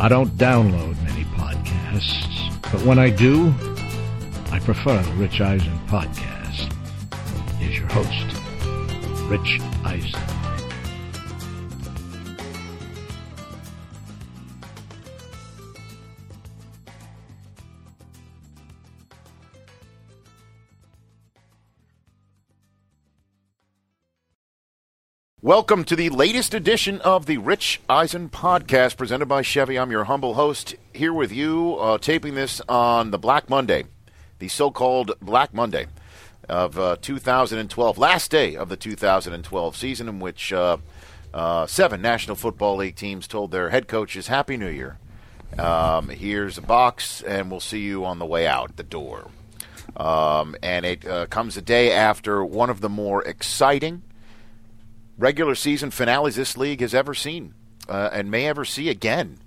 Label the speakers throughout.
Speaker 1: I don't download many podcasts, but when I do, I prefer the Rich Eisen podcast. Here's your host, Rich Eisen.
Speaker 2: Welcome to the latest edition of the Rich Eisen podcast presented by Chevy. I'm your humble host here with you, uh, taping this on the Black Monday, the so called Black Monday of uh, 2012, last day of the 2012 season, in which uh, uh, seven National Football League teams told their head coaches Happy New Year. Um, here's a box, and we'll see you on the way out the door. Um, and it uh, comes a day after one of the more exciting regular season finales this league has ever seen uh, and may ever see again.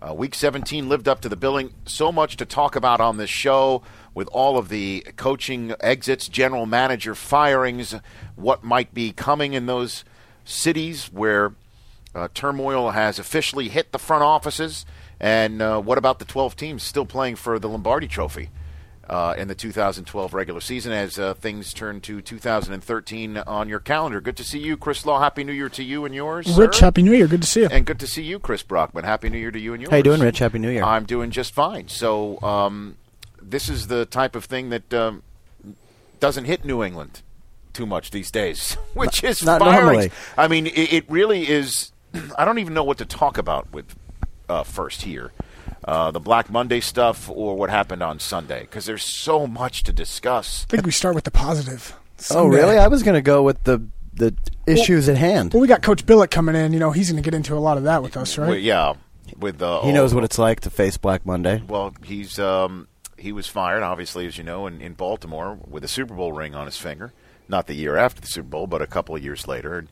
Speaker 2: Uh, week 17 lived up to the billing. So much to talk about on this show with all of the coaching exits, general manager firings, what might be coming in those cities where uh, turmoil has officially hit the front offices. And uh, what about the 12 teams still playing for the Lombardi Trophy? Uh, in the 2012 regular season as uh, things turn to 2013 on your calendar. Good to see you, Chris Law. Happy New Year to you and yours.
Speaker 3: Rich,
Speaker 2: sir.
Speaker 3: Happy New Year. Good to see you.
Speaker 2: And good to see you, Chris Brockman. Happy New Year to you and yours.
Speaker 4: How you doing, Rich? Happy New Year.
Speaker 2: I'm doing just fine. So um, this is the type of thing that um, doesn't hit New England too much these days, which is
Speaker 4: not
Speaker 2: firings.
Speaker 4: normally.
Speaker 2: I mean, it, it really is. I don't even know what to talk about with uh, first here. Uh, the Black Monday stuff or what happened on Sunday because there's so much to discuss.
Speaker 3: I think we start with the positive.
Speaker 4: oh, really? I was going to go with the the issues at hand.
Speaker 3: Well, we got Coach Billick coming in. You know, he's going to get into a lot of that with us, right?
Speaker 2: Well, yeah, with uh,
Speaker 4: he knows what it's like to face Black Monday.
Speaker 2: Well, he's um, he was fired, obviously, as you know, in, in Baltimore with a Super Bowl ring on his finger. Not the year after the Super Bowl, but a couple of years later.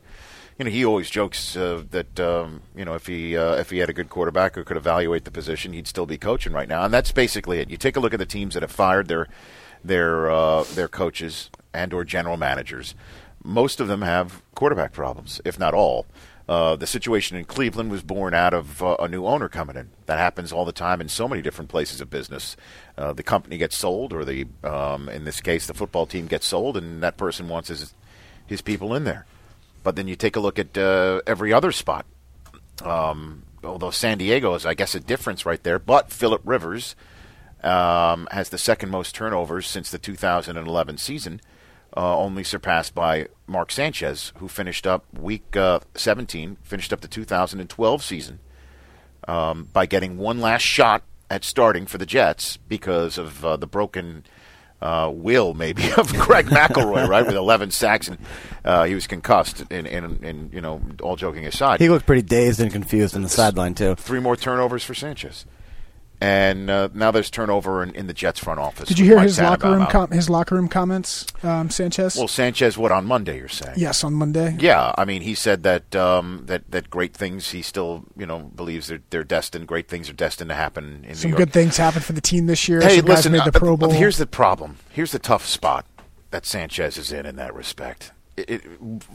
Speaker 2: You know, he always jokes uh, that um, you know if he uh, if he had a good quarterback who could evaluate the position, he'd still be coaching right now. And that's basically it. You take a look at the teams that have fired their their uh, their coaches and or general managers. Most of them have quarterback problems, if not all. Uh, the situation in Cleveland was born out of uh, a new owner coming in. That happens all the time in so many different places of business. Uh, the company gets sold, or the um, in this case, the football team gets sold, and that person wants his his people in there. But then you take a look at uh, every other spot. Um, although San Diego is, I guess, a difference right there. But Philip Rivers um, has the second most turnovers since the 2011 season, uh, only surpassed by Mark Sanchez, who finished up week uh, 17, finished up the 2012 season um, by getting one last shot at starting for the Jets because of uh, the broken uh, will, maybe, of Greg McElroy, right, with 11 sacks, and uh, he was concussed. And, and, and you know, all joking aside,
Speaker 4: He looked pretty dazed and confused on the sideline too.
Speaker 2: three more turnovers for Sanchez. And uh, now there's turnover in, in the Jets front office.
Speaker 3: Did you hear
Speaker 2: Mike
Speaker 3: his locker room com- his locker room comments, um, Sanchez?
Speaker 2: Well, Sanchez, what on Monday? You're saying?
Speaker 3: yes, on Monday.
Speaker 2: Yeah, I mean, he said that um, that that great things. He still, you know, believes they're they're destined. Great things are destined to happen in
Speaker 3: Some
Speaker 2: New York.
Speaker 3: good things happened for the team this year.
Speaker 2: Hey,
Speaker 3: Some
Speaker 2: listen.
Speaker 3: the
Speaker 2: uh. Here's the problem. Here's the tough spot that Sanchez is in in that respect. It,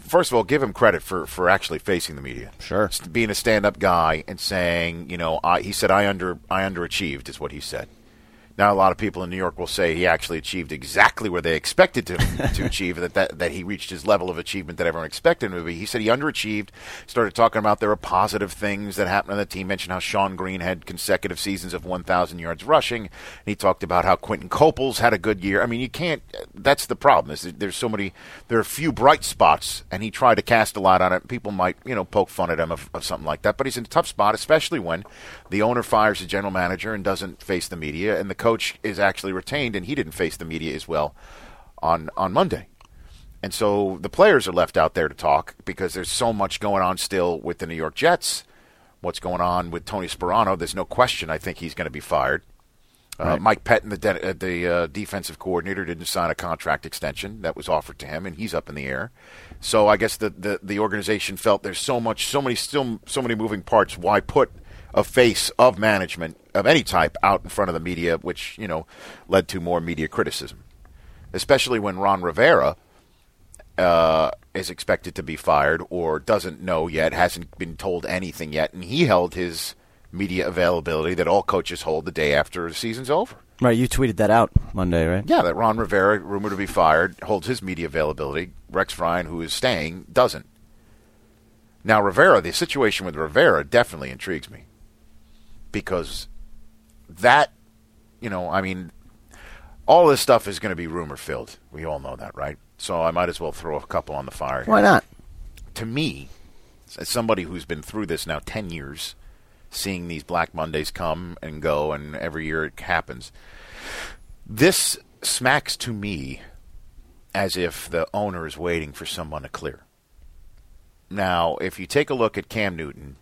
Speaker 2: first of all, give him credit for, for actually facing the media.
Speaker 4: Sure.
Speaker 2: Being a stand up guy and saying, you know, I, he said I under I underachieved is what he said. Now, a lot of people in New York will say he actually achieved exactly where they expected to, to achieve, that, that, that he reached his level of achievement that everyone expected him to be. He said he underachieved, started talking about there were positive things that happened on the team, mentioned how Shonn Greene had consecutive seasons of 1,000 yards rushing. And he talked about how Quinton Coples had a good year. I mean, you can't, that's the problem, is there's so many, there are a few bright spots, and he tried to cast a lot on it. People might, you know, poke fun at him of, of something like that, but he's in a tough spot, especially when the owner fires the general manager and doesn't face the media, and the coach is actually retained, and he didn't face the media as well on on Monday. And so the players are left out there to talk because there's so much going on still with the New York Jets. What's going on with Tony Sparano? There's no question. I think he's going to be fired. Uh, Mike Pettine, the de- uh, the uh, defensive coordinator, didn't sign a contract extension that was offered to him, and he's up in the air. So I guess the, the, the organization felt there's so much, so many, still so many moving parts. Why put a face of management of any type out in front of the media, which you know led to more media criticism, especially when Ron Rivera uh, is expected to be fired or doesn't know yet, hasn't been told anything yet, and he held his media availability that all coaches hold the day after the season's over.
Speaker 4: Right, you tweeted that out Monday, right?
Speaker 2: Yeah, that Ron Rivera, rumored to be fired, holds his media availability. Rex Ryan, who is staying, doesn't. Now, Rivera, the situation with Rivera definitely intrigues me because that, you know, I mean, all this stuff is going to be rumor filled. We all know that, right? So I might as well throw a couple on the fire.
Speaker 4: Why not?
Speaker 2: To me, as somebody who's been through this now 10 years, seeing these Black Mondays come and go, and every year it happens, this smacks to me as if the owner is waiting for someone to clear. Now, if you take a look at Cam Newton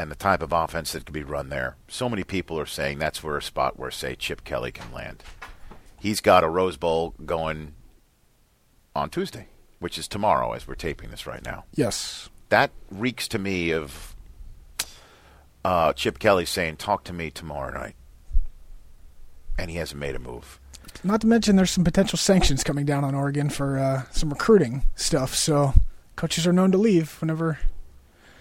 Speaker 2: and the type of offense that could be run there, so many people are saying that's where a spot where, say, Chip Kelly can land. He's got a Rose Bowl going on Tuesday, which is tomorrow as we're taping this right now.
Speaker 3: Yes.
Speaker 2: That reeks to me of uh, Chip Kelly saying, "Talk to me tomorrow night," and he hasn't made a move.
Speaker 3: Not to mention, there's some potential sanctions coming down on Oregon for uh, some recruiting stuff. So coaches are known to leave whenever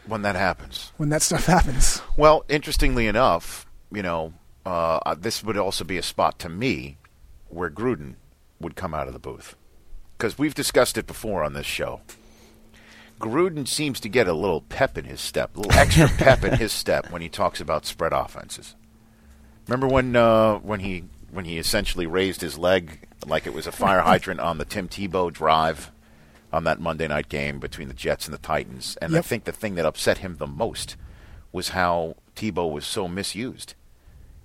Speaker 2: When that happens,
Speaker 3: when that stuff happens.
Speaker 2: Well, interestingly enough, you know, uh, uh, this would also be a spot to me where Gruden would come out of the booth. Because we've discussed it before on this show. Gruden seems to get a little pep in his step, a little extra pep in his step when he talks about spread offenses. Remember when uh, when he when he essentially raised his leg like it was a fire hydrant on the Tim Tebow drive on that Monday night game between the Jets and the Titans, and I think the thing that upset him the most was how Tebow was so misused,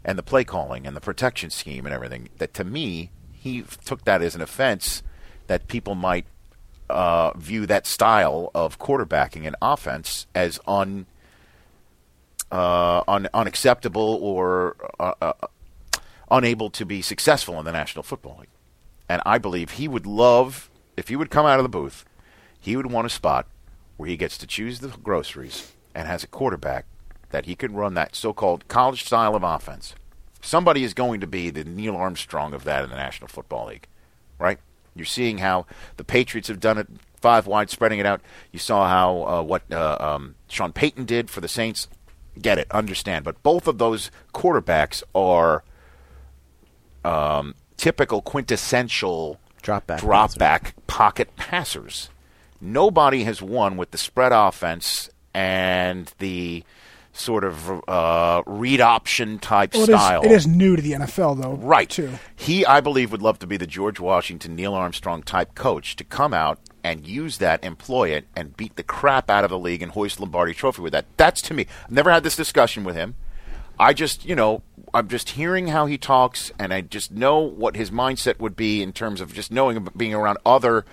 Speaker 2: and the play calling and the protection scheme and everything. That to me, he took that as an offense that people might uh, view that style of quarterbacking and offense as un, uh, un unacceptable or uh, uh, unable to be successful in the National Football League. And I believe he would love if he would come out of the booth, he would want a spot where he gets to choose the groceries and has a quarterback that he can run that so-called college style of offense. Somebody is going to be the Neil Armstrong of that in the National Football League, right? You're seeing how the Patriots have done it five wide, spreading it out. You saw how uh, what uh, um, Sean Payton did for the Saints. Get it, understand. But both of those quarterbacks are um, typical, quintessential
Speaker 4: Drop back
Speaker 2: drop
Speaker 4: passers.
Speaker 2: back pocket passers. Nobody has won with the spread offense and the sort of uh, read option type
Speaker 3: Well, it is,
Speaker 2: style.
Speaker 3: it is new to the NFL though.
Speaker 2: Right.
Speaker 3: Too.
Speaker 2: He, I believe, would love to be the George Washington, Neil Armstrong type coach to come out and use that, employ it, and beat the crap out of the league and hoist Lombardi Trophy with that. That's to me. I've never had this discussion with him. I just, you know, I'm just hearing how he talks, and I just know what his mindset would be in terms of just knowing ab- being around other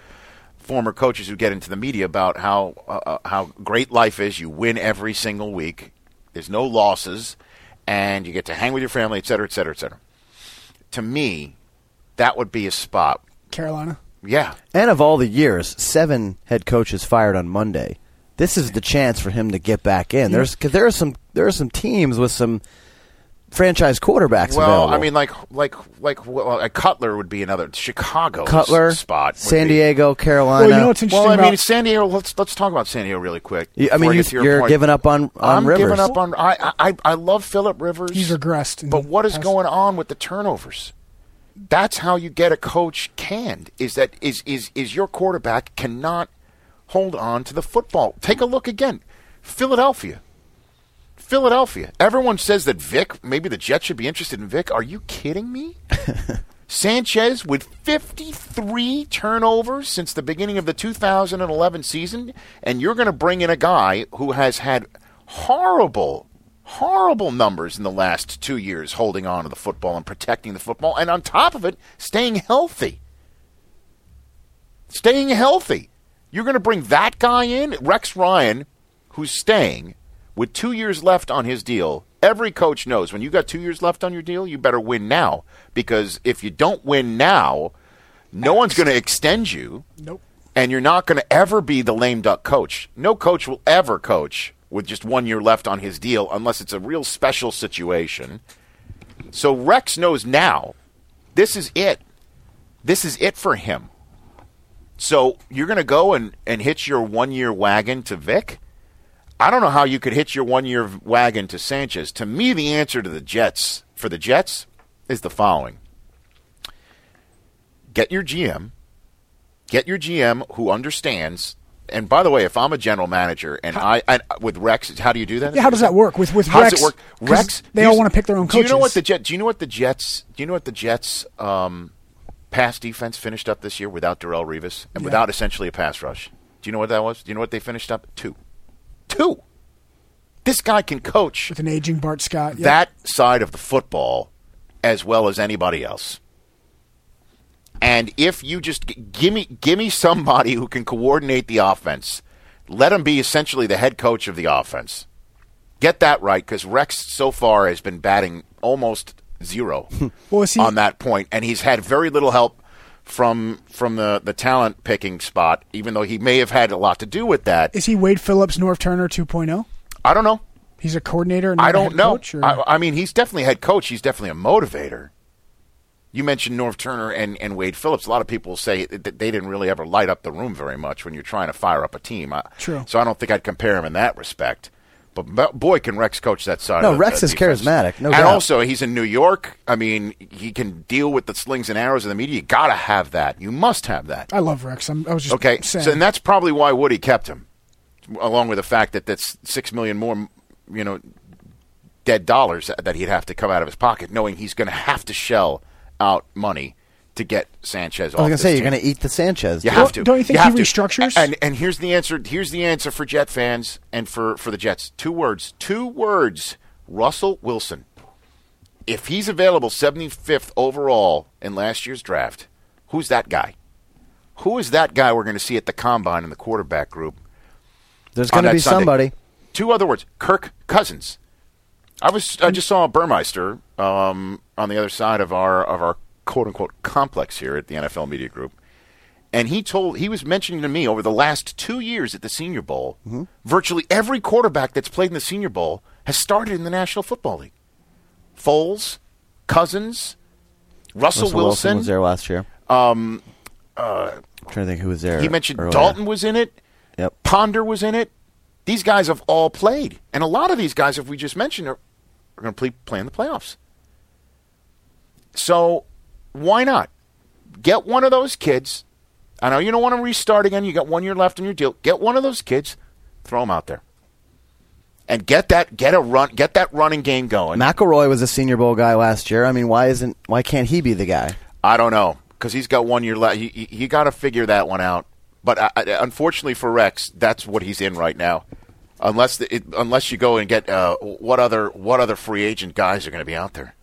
Speaker 2: former coaches who get into the media about how uh, uh, how great life is. You win every single week. There's no losses, and you get to hang with your family, et cetera, et cetera, et cetera. To me, that would be a spot.
Speaker 3: Carolina.
Speaker 2: Yeah,
Speaker 4: And of all the years, seven head coaches fired on Monday. This is the chance for him to get back in. There's cause there are some there are some teams with some franchise quarterbacks
Speaker 2: well,
Speaker 4: available.
Speaker 2: I mean, like like like well, uh, Cutler would be another Chicago
Speaker 4: Cutler,
Speaker 2: spot.
Speaker 4: San
Speaker 2: be-
Speaker 4: Diego, Carolina.
Speaker 3: Well, you know what's interesting
Speaker 2: Well, I
Speaker 3: about
Speaker 2: mean, San Diego. Let's let's talk about San Diego really quick.
Speaker 4: You- I mean, you,
Speaker 2: to your
Speaker 4: you're
Speaker 2: point.
Speaker 4: giving up on on
Speaker 2: I'm
Speaker 4: Rivers.
Speaker 2: giving up on. I I I love Philip Rivers.
Speaker 3: He's regressed.
Speaker 2: But what is
Speaker 3: past-
Speaker 2: going on with the turnovers? That's how you get a coach canned. Is that is is is your quarterback cannot hold on to the football. Take a look again. Philadelphia. Philadelphia. Everyone says that Vic, maybe the Jets should be interested in Vic. Are you kidding me? Sanchez with 53 turnovers since the beginning of the 2011 season, and you're going to bring in a guy who has had horrible, horrible numbers in the last two years holding on to the football and protecting the football, and on top of it, staying healthy. staying healthy. You're going to bring that guy in, Rex Ryan, who's staying with two years left on his deal. Every coach knows when you got two years left on your deal, you better win now because if you don't win now, no one's going to extend you
Speaker 3: Nope.
Speaker 2: and you're not going to ever be the lame duck coach. No coach will ever coach with just one year left on his deal unless it's a real special situation. So Rex knows now this is it. This is it for him. So you're going to go and, and hitch your one year wagon to Vic? I don't know how you could hitch your one year wagon to Sanchez. To me, the answer to the Jets, for the Jets, is the following get your GM, get your GM who understands. And by the way, if I'm a general manager and I, I with Rex, how do you do that?
Speaker 3: Yeah, how does that work with with
Speaker 2: How
Speaker 3: Rex?
Speaker 2: does it work? Rex,
Speaker 3: They all want to pick their own coaches.
Speaker 2: Do you know what the Jets? Do you know what the Jets? Do you know what the Jets um, pass defense finished up this year without Darrelle Revis and
Speaker 3: Yeah.
Speaker 2: without essentially a pass rush? Do you know what that was? Do you know what they finished up? Two, two. This guy can coach
Speaker 3: with an aging Bart Scott?
Speaker 2: That side of the football as well as anybody else. And if you just g- give me give me somebody who can coordinate the offense, let him be essentially the head coach of the offense. Get that right because Rex so far has been batting almost zero
Speaker 3: Well, he-
Speaker 2: on that point, and he's had very little help from from the the talent picking spot. Even though he may have had a lot to do with that,
Speaker 3: Is he Wade Phillips, Norv Turner 2.0?
Speaker 2: I don't know.
Speaker 3: He's a coordinator.
Speaker 2: I don't know.
Speaker 3: Coach,
Speaker 2: I, I mean, he's definitely head coach. He's definitely a motivator. You mentioned Norv Turner and, and Wade Phillips. A lot of people say that they didn't really ever light up the room very much when you're trying to fire up a team. I,
Speaker 3: True.
Speaker 2: So I don't think I'd compare him in that respect. But boy, can Rex coach that side.
Speaker 4: No,
Speaker 2: of the,
Speaker 4: Rex is
Speaker 2: defense.
Speaker 4: charismatic, no
Speaker 2: and
Speaker 4: doubt.
Speaker 2: also, he's in New York. I mean, he can deal with the slings and arrows of the media. You got to have that. You must have that.
Speaker 3: I love Rex. I'm, I was just
Speaker 2: Okay,
Speaker 3: saying.
Speaker 2: so and that's probably why Woody kept him, along with the fact that that's six million more, you know, dead dollars that he'd have to come out of his pocket, knowing he's going to have to shell out money to get Sanchez.
Speaker 4: I was going to say you're going to eat the Sanchez.
Speaker 2: You
Speaker 4: deal.
Speaker 2: have to.
Speaker 3: don't you think he
Speaker 2: have to.
Speaker 3: restructures?
Speaker 2: And and here's the answer. Here's the answer for Jet fans and for for the Jets. Two words. Two words. Russell Wilson. If he's available 75th overall in last year's draft, who's that guy? Who is that guy we're going to see at the combine in the quarterback group?
Speaker 4: There's going to be
Speaker 2: Sunday?
Speaker 4: somebody.
Speaker 2: Two other words. Kirk Cousins. I was I just saw Burmeister um, on the other side of our of our quote unquote complex here at the NFL Media Group, and he told he was mentioning to me over the last two years at the Senior Bowl,
Speaker 4: Mm-hmm.
Speaker 2: virtually every quarterback that's played in the Senior Bowl has started in the National Football League. Foles, Cousins, Russell,
Speaker 4: Russell Wilson was there last year.
Speaker 2: Um,
Speaker 4: I'm trying to think who was there.
Speaker 2: he mentioned
Speaker 4: earlier.
Speaker 2: Dalton was in it.
Speaker 4: Yep.
Speaker 2: Ponder was in it. These guys have all played, and a lot of these guys, if we just mentioned, are, are going to play, play in the playoffs. So, why not get one of those kids? I know you don't want to restart again. You got one year left in your deal. Get one of those kids, throw them out there, and get that get a run, get that running game going.
Speaker 4: McElroy was a Senior Bowl guy last year. I mean, why isn't why can't he be the guy?
Speaker 2: I don't know because he's got one year left. He, you, you got to figure that one out. But I, I, unfortunately for Rex, that's what he's in right now. Unless the, it, unless you go and get uh, what other what other free agent guys are going to be out there?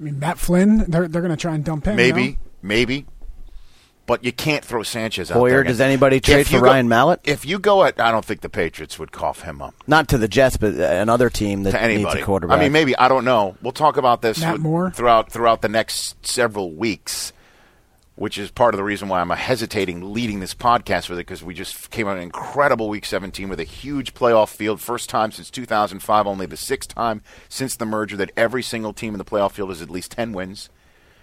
Speaker 3: I mean, Matt Flynn. They're they're going to try and dump him.
Speaker 2: Maybe,
Speaker 3: you know?
Speaker 2: maybe. But you can't throw Sanchez out
Speaker 4: Hoyer,
Speaker 2: there. again.
Speaker 4: does anybody trade
Speaker 2: you
Speaker 4: for
Speaker 2: go-
Speaker 4: Ryan Mallett?
Speaker 2: If you go at, I don't think the Patriots would cough him up
Speaker 4: Not to the Jets, but uh, another team that
Speaker 2: to
Speaker 4: needs a quarterback.
Speaker 2: I mean, maybe I don't know. We'll talk about this
Speaker 3: Matt
Speaker 2: with-
Speaker 3: Moore?
Speaker 2: throughout throughout the next several weeks, which is part of the reason why I'm hesitating leading this podcast with it because we just came out an incredible Week 17 with a huge playoff field, first time since 2005, only the sixth time since the merger that every single team in the playoff field has at least 10 wins.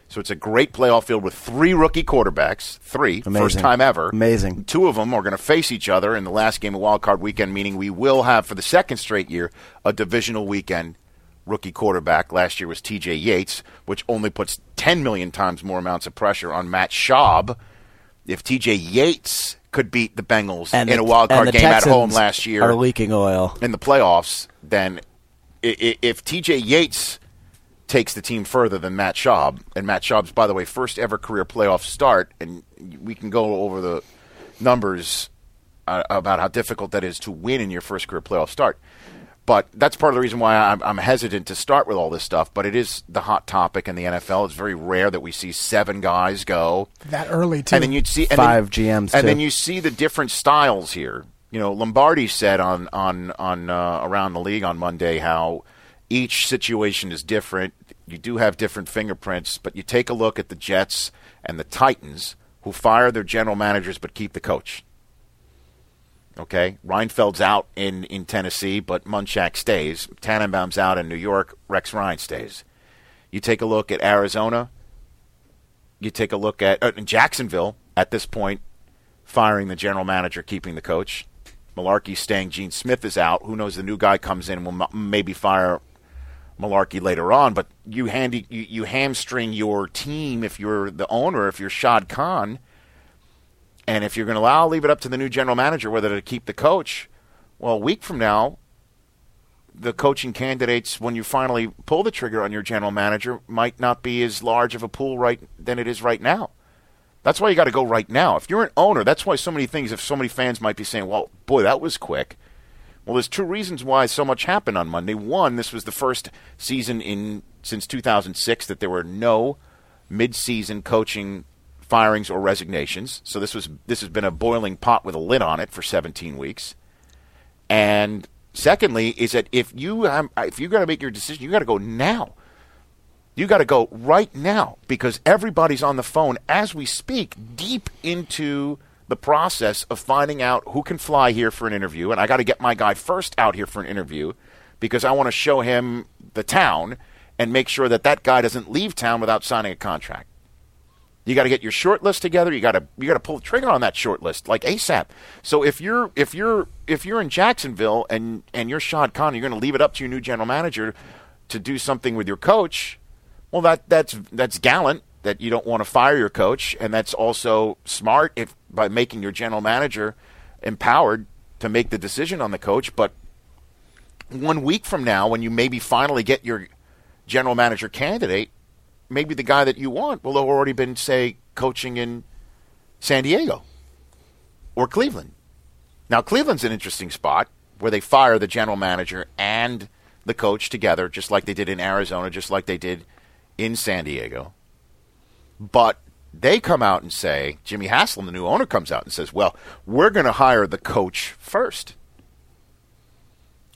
Speaker 2: So it's a great playoff field with three rookie quarterbacks, three
Speaker 4: Amazing.
Speaker 2: first time ever.
Speaker 4: Amazing.
Speaker 2: Two of them are going to face each other in the last game of Wild Card Weekend, meaning we will have for the second straight year a divisional weekend rookie quarterback. Last year was T.J. Yates, which only puts 10 million times more amounts of pressure on Matt Schaub. If T.J. Yates could beat the Bengals
Speaker 4: and
Speaker 2: in
Speaker 4: the-
Speaker 2: a wild card game at home last year
Speaker 4: are leaking oil.
Speaker 2: in the playoffs, then if T.J. Yates takes the team further than Matt Schaub, and Matt Schaub's, by the way, first ever career playoff start, and we can go over the numbers uh, about how difficult that is to win in your first career playoff start. But that's part of the reason why I'm, I'm hesitant to start with all this stuff. But it is the hot topic in the NFL. It's very rare that we see seven guys go.
Speaker 3: That early too.
Speaker 2: And then you'd see and
Speaker 4: Five
Speaker 2: then,
Speaker 4: GMs,
Speaker 2: and then
Speaker 4: too.
Speaker 2: you see the different styles here. You know, Lombardi said on on on uh, around the league on Monday how each situation is different. You do have different fingerprints, but you take a look at the Jets and the Titans, who fire their general managers but keep the coach. Okay, Reinfeldt's out in, in Tennessee, but Munchak stays. Tannenbaum's out in New York. Rex Ryan stays. You take a look at Arizona. You take a look at uh, Jacksonville at this point, firing the general manager, keeping the coach. Mularkey staying. Gene Smith is out. Who knows? The new guy comes in and will m- maybe fire Mularkey later on. But you handy you, you hamstring your team if you're the owner, if you're Shad Khan, and if you're going to allow, leave it up to the new general manager whether to keep the coach. Well, a week from now, the coaching candidates, when you finally pull the trigger on your general manager, might not be as large of a pool right than it is right now. That's why you got to go right now. If you're an owner, that's why so many things. If so many fans might be saying, "Well, boy, that was quick." Well, there's two reasons why so much happened on Monday. One, this was the first season in since 2006 that there were no mid-season coaching firings or resignations. So this was this has been a boiling pot with a lid on it for 17 weeks. And secondly, is that if you have, if you got to make your decision, you got to go now. You got to go right now because everybody's on the phone as we speak, deep into the process of finding out who can fly here for an interview. And I got to get my guy first out here for an interview because I want to show him the town and make sure that that guy doesn't leave town without signing a contract. You got to get your short list together. You got to you got to pull the trigger on that short list like ASAP. So if you're if you're if you're in Jacksonville and and you're Shad Khan, you're going to leave it up to your new general manager to do something with your coach. Well, that that's that's gallant that you don't want to fire your coach, and that's also smart if by making your general manager empowered to make the decision on the coach. But one week from now, when you maybe finally get your general manager candidate, maybe the guy that you want will have already been, say, coaching in San Diego or Cleveland. Now, Cleveland's an interesting spot where they fire the general manager and the coach together, just like they did in Arizona, just like they did in San Diego. But they come out and say, Jimmy Haslam, the new owner, comes out and says, well, we're going to hire the coach first.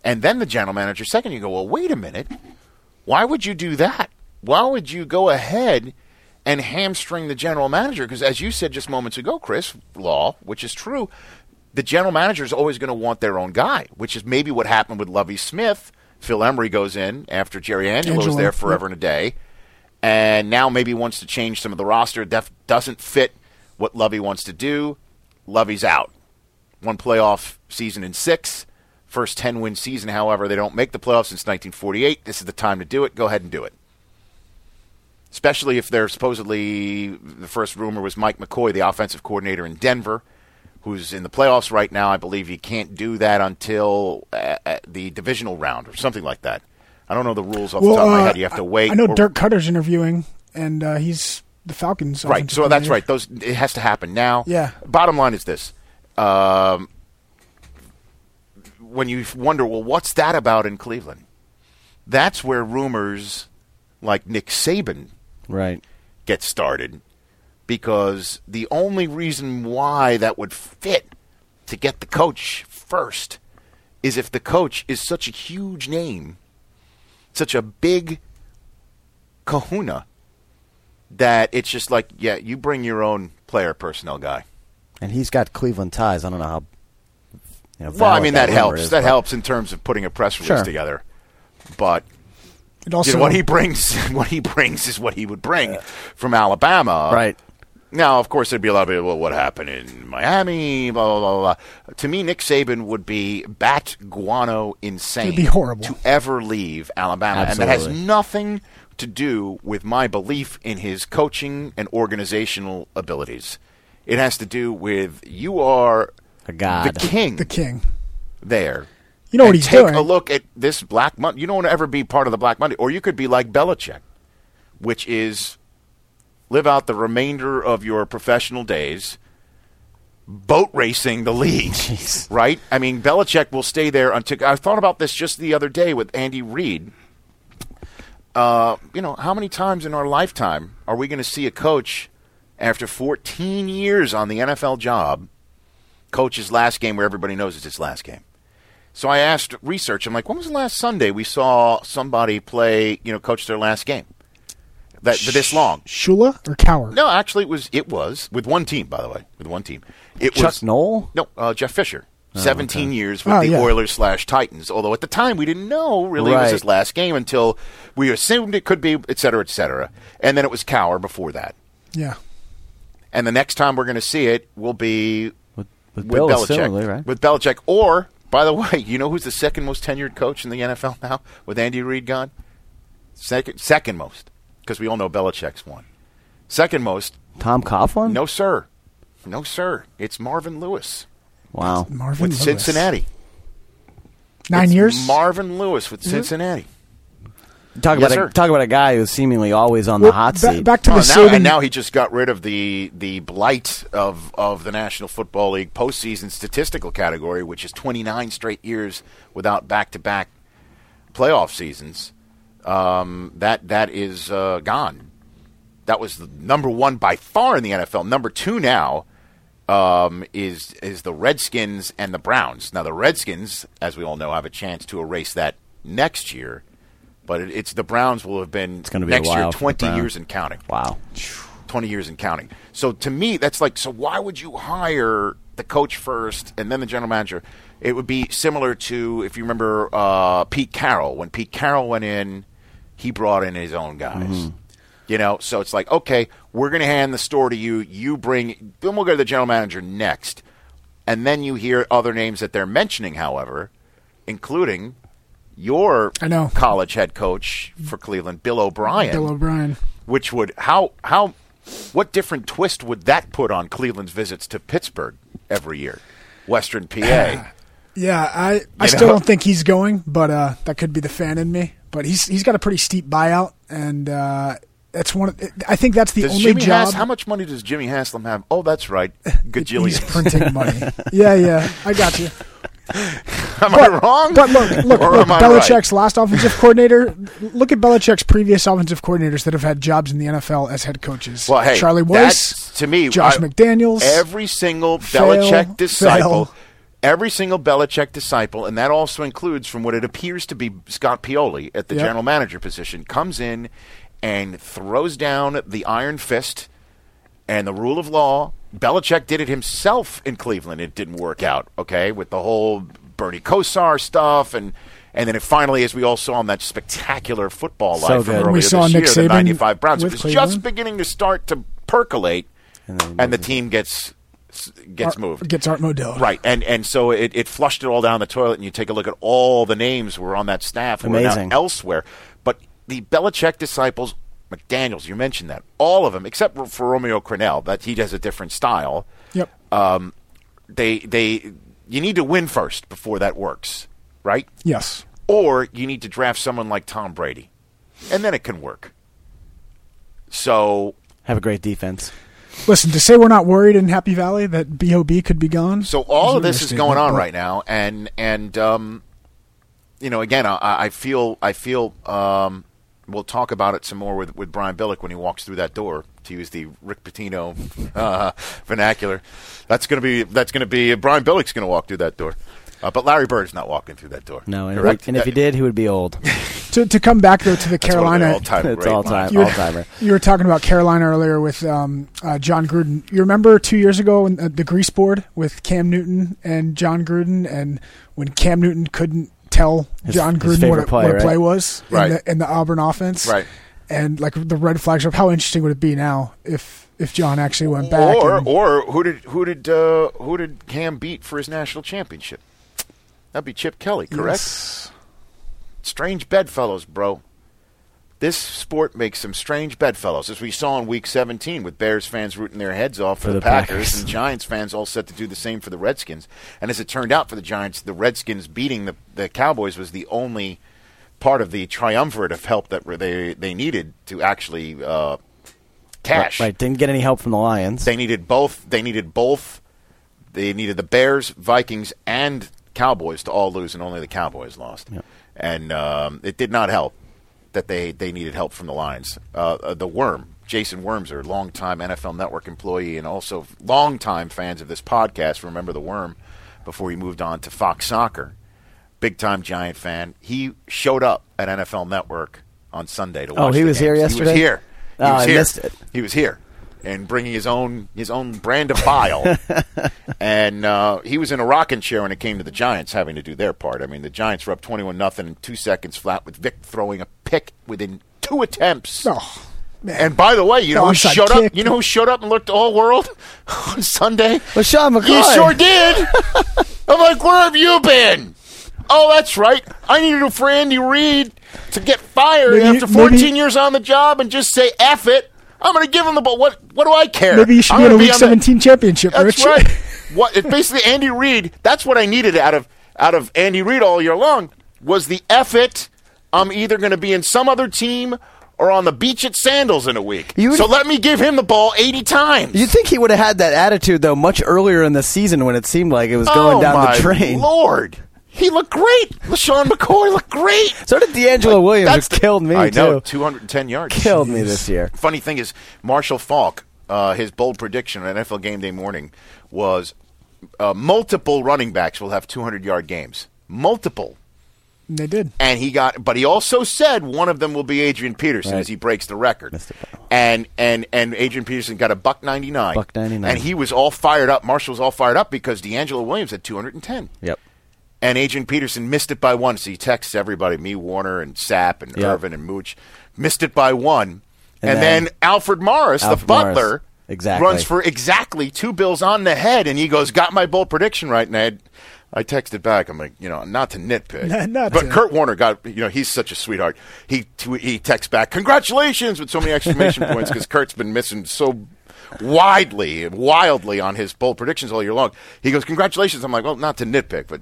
Speaker 2: And then the general manager second. You go, well, wait a minute. Why would you do that? Why would you go ahead and hamstring the general manager? Because as you said just moments ago, Chris Law, which is true, the general manager is always going to want their own guy, which is maybe what happened with Lovie Smith. Phil Emery goes in after Jerry Angelo was there forever and a day, and now maybe wants to change some of the roster. Def doesn't fit what Lovie wants to do. Lovie's out. One playoff season in six. First 10 win season, however, they don't make the playoffs since 1948. This is the time to do it. Go ahead and do it especially if they're supposedly the first rumor was Mike McCoy, the offensive coordinator in Denver, who's in the playoffs right now. I believe he can't do that until uh, uh, the divisional round or something like that. I don't know the rules off the top of my
Speaker 3: uh,
Speaker 2: head. You have to wait.
Speaker 3: I know
Speaker 2: or-
Speaker 3: Dirk Koetter's interviewing, and uh, he's the Falcons.
Speaker 2: Right. So that's right. Those it has to happen now.
Speaker 3: Yeah.
Speaker 2: Bottom line is this: um, when you wonder, well, what's that about in Cleveland? That's where rumors like Nick Saban
Speaker 4: Right.
Speaker 2: get started because the only reason why that would fit to get the coach first is if the coach is such a huge name, such a big kahuna that it's just like, yeah, you bring your own player personnel guy.
Speaker 4: And he's got Cleveland ties. I don't know how. You know,
Speaker 2: Well, I mean that
Speaker 4: rumor
Speaker 2: helps.
Speaker 4: is,
Speaker 2: that
Speaker 4: but-
Speaker 2: helps in terms of putting a press release
Speaker 4: Sure.
Speaker 2: together. But
Speaker 3: It also
Speaker 2: you know, what he brings, what he brings is what he would bring from Alabama,
Speaker 4: Right.
Speaker 2: Now, of course, there'd be a lot of people. Well, what happened in Miami? Blah blah blah. blah. To me, Nick Saban would be bat guano insane.
Speaker 3: It'd be horrible.
Speaker 2: to ever leave Alabama, and that has nothing to do with my belief in his coaching and organizational abilities. It has to do with you are
Speaker 4: A god.
Speaker 2: the king
Speaker 3: the king.
Speaker 2: there.
Speaker 3: You know what he's
Speaker 2: take
Speaker 3: doing.
Speaker 2: a look at this Black Monday. You don't want to ever be part of the Black Monday, or you could be like Belichick, which is live out the remainder of your professional days boat racing the league, right? I mean, Belichick will stay there until. I thought about this just the other day with Andy Reid. Uh, you know, how many times in our lifetime are we going to see a coach after 14 years on the NFL job coach his last game where everybody knows it's his last game? So I asked research. I'm like, when was the last Sunday we saw somebody play, you know, coach their last game? That this long?
Speaker 3: Shula or Cowher?
Speaker 2: No, actually, it was it was with one team. By the way, with one team, it
Speaker 4: Chuck
Speaker 2: was
Speaker 4: Knoll?
Speaker 2: no uh, Jeff Fisher. Seventeen years with
Speaker 3: Oh,
Speaker 2: the
Speaker 3: yeah.
Speaker 2: Oilers slash Titans. Although at the time we didn't know really it was his last game until we assumed it could be, et cetera, et cetera. And then it was Cowher before that.
Speaker 3: Yeah.
Speaker 2: And the next time we're going to see it will be
Speaker 4: With, with
Speaker 2: with
Speaker 4: Bill,
Speaker 2: Belichick.
Speaker 4: similarly, right?
Speaker 2: With Belichick. Or, by the way, you know who's the second most tenured coach in the NFL now with Andy Reid gone? Second, second most, because we all know Belichick's one. Second most,
Speaker 4: Tom Coughlin?
Speaker 2: no sir, no sir. It's Marvin Lewis
Speaker 4: Wow.
Speaker 3: Marvin
Speaker 2: with
Speaker 3: Lewis.
Speaker 2: Cincinnati.
Speaker 3: Nine
Speaker 2: It's
Speaker 3: years.
Speaker 2: Marvin Lewis with mm-hmm. Cincinnati.
Speaker 4: Talk
Speaker 2: Yes,
Speaker 4: about
Speaker 2: sir.
Speaker 4: a, talk about a guy who's seemingly always on
Speaker 3: Well,
Speaker 4: the hot
Speaker 3: ba-
Speaker 4: seat.
Speaker 3: back to
Speaker 2: Oh,
Speaker 3: the
Speaker 2: now,
Speaker 3: Saban.
Speaker 2: and now he just got rid of the the blight of, of the National Football League postseason statistical category, which is 29 straight years without back to back playoff seasons. Um, that that is uh, gone. That was the number one by far in the NFL. Number two now um, is is the Redskins and the Browns. Now the Redskins, as we all know, have a chance to erase that next year, but it, it's the Browns will have been
Speaker 4: gonna be
Speaker 2: next year twenty years and counting.
Speaker 4: wow.
Speaker 2: 20 years and counting. So to me, that's like, so why would you hire the coach first and then the general manager? It would be similar to, if you remember, uh, Pete Carroll. When Pete Carroll went in, he brought in his own guys. You know, so it's like, okay, we're going to hand the store to you. You bring, then we'll go to the general manager next. And then you hear other names that they're mentioning, however, including your
Speaker 3: I know.
Speaker 2: college head coach for Cleveland, Bill O'Brien
Speaker 3: Bill O'Brien.
Speaker 2: which would how how what different twist would that put on Cleveland's visits to Pittsburgh every year, Western PA?
Speaker 3: Yeah, I, I
Speaker 2: You
Speaker 3: still
Speaker 2: know?
Speaker 3: don't think he's going, but uh, that could be the fan in me. But he's he's got a pretty steep buyout, and uh, that's one. Of, I think that's the
Speaker 2: Does
Speaker 3: only
Speaker 2: Jimmy
Speaker 3: job.
Speaker 2: Hass, how much money does Jimmy Haslam have? Oh, that's right,
Speaker 3: He's
Speaker 2: gajillions.
Speaker 3: printing money. yeah, yeah, I got you.
Speaker 2: Am I wrong?
Speaker 3: But look, look, look Belichick's last offensive coordinator. Look at Belichick's previous offensive coordinators that have had jobs in the NFL as head coaches.
Speaker 2: Well, hey,
Speaker 3: Charlie Weis,
Speaker 2: to me,
Speaker 3: Josh
Speaker 2: I-
Speaker 3: McDaniels.
Speaker 2: Every single
Speaker 3: Fail,
Speaker 2: Belichick disciple,
Speaker 3: fail.
Speaker 2: every single Belichick disciple, and that also includes from what it appears to be Scott Pioli at the
Speaker 3: Yep.
Speaker 2: general manager position, comes in and throws down the iron fist and the rule of law. Belichick did it himself in Cleveland. It didn't work out, okay, with the whole Bernie Kosar stuff and. And then it finally, as we all saw in that spectacular football
Speaker 4: So
Speaker 2: life from earlier
Speaker 3: We saw
Speaker 2: this
Speaker 3: Nick
Speaker 2: year, the 95 Browns, it was
Speaker 3: Cleveland.
Speaker 2: just beginning to start to percolate,
Speaker 4: And
Speaker 2: and, the team gets gets
Speaker 3: Art-
Speaker 2: moved.
Speaker 3: Gets Art Modell.
Speaker 2: Right, and and so it, it flushed it all down the toilet, and you take a look at all the names who were on that staff who are
Speaker 4: Amazing.
Speaker 2: now elsewhere. But the Belichick disciples, McDaniel's, you mentioned that, all of them, except for- for Romeo Crennel, that he has a different style.
Speaker 3: Yep.
Speaker 2: Um, they they you need to win first before that works, right?
Speaker 3: yes.
Speaker 2: Or you need to draft someone like Tom Brady, and then it can work. So
Speaker 4: Have a great defense.
Speaker 3: Listen, to say we're not worried in Happy Valley that Bob could be gone.
Speaker 2: So all of this is going on
Speaker 3: but-
Speaker 2: right now, and and um, you know, again, I, I feel I feel um, we'll talk about it some more with with Brian Billick when he walks through that door. To use the Rick Pitino uh, vernacular, that's gonna be that's gonna be Brian Billick's gonna walk through that door, uh, but Larry Bird's not walking through that door.
Speaker 4: No, and,
Speaker 2: correct.
Speaker 4: if, and if he did, he would be old.
Speaker 3: To to come back though to the
Speaker 2: That's one of the
Speaker 3: Carolina.
Speaker 2: all-time
Speaker 4: it's
Speaker 2: great
Speaker 4: all time,
Speaker 2: lines.
Speaker 3: You-
Speaker 4: all timer.
Speaker 3: You were talking about Carolina earlier with um, uh, Jon Gruden. You remember two years ago when, uh, the grease board with Cam Newton and Jon Gruden, and when Cam Newton couldn't tell
Speaker 4: His- Jon
Speaker 3: Gruden what, a,
Speaker 4: play,
Speaker 3: what a
Speaker 4: right?
Speaker 3: play was
Speaker 2: Right.
Speaker 3: in, the, in the Auburn offense,
Speaker 2: Right.
Speaker 3: And like the red flags up. How interesting would it be now if if John actually went back?
Speaker 2: Or
Speaker 3: and-
Speaker 2: or who did who did uh, who did Cam beat for his national championship? That'd be Chip Kelly, correct?
Speaker 3: Yes.
Speaker 2: strange bedfellows, bro. This sport makes some strange bedfellows, as we saw in Week 17 with Bears fans rooting their heads off for,
Speaker 4: For
Speaker 2: the,
Speaker 4: the
Speaker 2: Packers,
Speaker 4: Packers.
Speaker 2: and Giants fans all set to do the same for the Redskins. And as it turned out for the Giants, the Redskins beating the, the Cowboys was the only part of the triumvirate of help that they they needed to actually uh, cash.
Speaker 4: Right, didn't get any help from the Lions.
Speaker 2: They needed both. They needed both They needed the Bears, Vikings, and Cowboys to all lose, and only the Cowboys lost. And um, it did not help that they, they needed help from the Lions. Uh, uh, the Worm, Jason Wormser, longtime NFL Network employee and also longtime fans of this podcast, remember the Worm before he moved on to Fox Soccer. Big time Giant fan. He showed up at NFL Network on Sunday to watch.
Speaker 4: Oh, he was here
Speaker 2: games. He
Speaker 4: yesterday?
Speaker 2: was here. He
Speaker 4: Oh,
Speaker 2: was
Speaker 4: I
Speaker 2: here.
Speaker 4: missed it.
Speaker 2: He was here and bringing his own his own brand of bile. and uh, he was in a rocking chair when it came to the Giants having to do their part. I mean, the Giants were up twenty-one nothing in two seconds flat with Vic throwing a pick within two attempts.
Speaker 3: Oh, man.
Speaker 2: And by the way, you know who showed
Speaker 3: kick.
Speaker 2: up? You know who showed up and looked all world on Sunday?
Speaker 4: Sean McCoy.
Speaker 2: You sure did. I'm like, where have you been? Oh, that's right. I needed for Andy Reid to get fired
Speaker 3: Maybe-
Speaker 2: after 14
Speaker 3: maybe-
Speaker 2: years on the job and just say F it. I'm going to give him the ball. What, what do I care?
Speaker 3: Maybe you should
Speaker 2: I'm
Speaker 3: be in a Week
Speaker 2: on the-
Speaker 3: 17 championship,
Speaker 2: That's
Speaker 3: Rich.
Speaker 2: right. What it's basically Andy Reid. That's what I needed out of out of Andy Reid all year long was the F it. I'm either going to be in some other team or on the beach at Sandals in a week. So let me give him the ball 80 times.
Speaker 4: You'd think he would have had that attitude though much earlier in the season when it seemed like it was going
Speaker 2: oh
Speaker 4: down
Speaker 2: my
Speaker 4: the drain.
Speaker 2: Lord, he looked great. LeSean McCoy looked great.
Speaker 4: So did DeAngelo Williams, who
Speaker 2: That's the-
Speaker 4: killed me
Speaker 2: I know,
Speaker 4: too.
Speaker 2: 210 yards.
Speaker 4: Killed me this year.
Speaker 2: Funny thing is, Marshall Faulk, uh, his bold prediction on NFL Game Day morning was uh, multiple running backs will have 200 yard games. Multiple.
Speaker 3: They did.
Speaker 2: And he got, but he also said one of them will be Adrian Peterson
Speaker 4: Right.
Speaker 2: as he breaks the record.
Speaker 4: Missed it, though.
Speaker 2: And and and Adrian Peterson got a buck ninety nine.
Speaker 4: Buck 99.
Speaker 2: And he was all fired up. Marshall was all fired up because DeAngelo Williams had two hundred and ten.
Speaker 4: Yep.
Speaker 2: And Adrian Peterson missed it by one. So he texts everybody, me, Warner, and Sapp, and
Speaker 4: Yep.
Speaker 2: Irvin, and Mooch, missed it by one. And,
Speaker 4: And
Speaker 2: then,
Speaker 4: then
Speaker 2: Alfred Morris,
Speaker 4: Alfred
Speaker 2: the
Speaker 4: Morris.
Speaker 2: butler,
Speaker 4: Exactly.
Speaker 2: runs for exactly two bills on the head. And he goes, Got my bold prediction right, And I I texted back. I'm like, you know, not to nitpick,
Speaker 3: Not- not
Speaker 2: but
Speaker 3: to.
Speaker 2: Kurt Warner got, you know, he's such a sweetheart. He he texts back, congratulations, with so many exclamation points because Kurt's been missing so widely, wildly on his bold predictions all year long. He goes, congratulations. I'm like, well, not to nitpick, but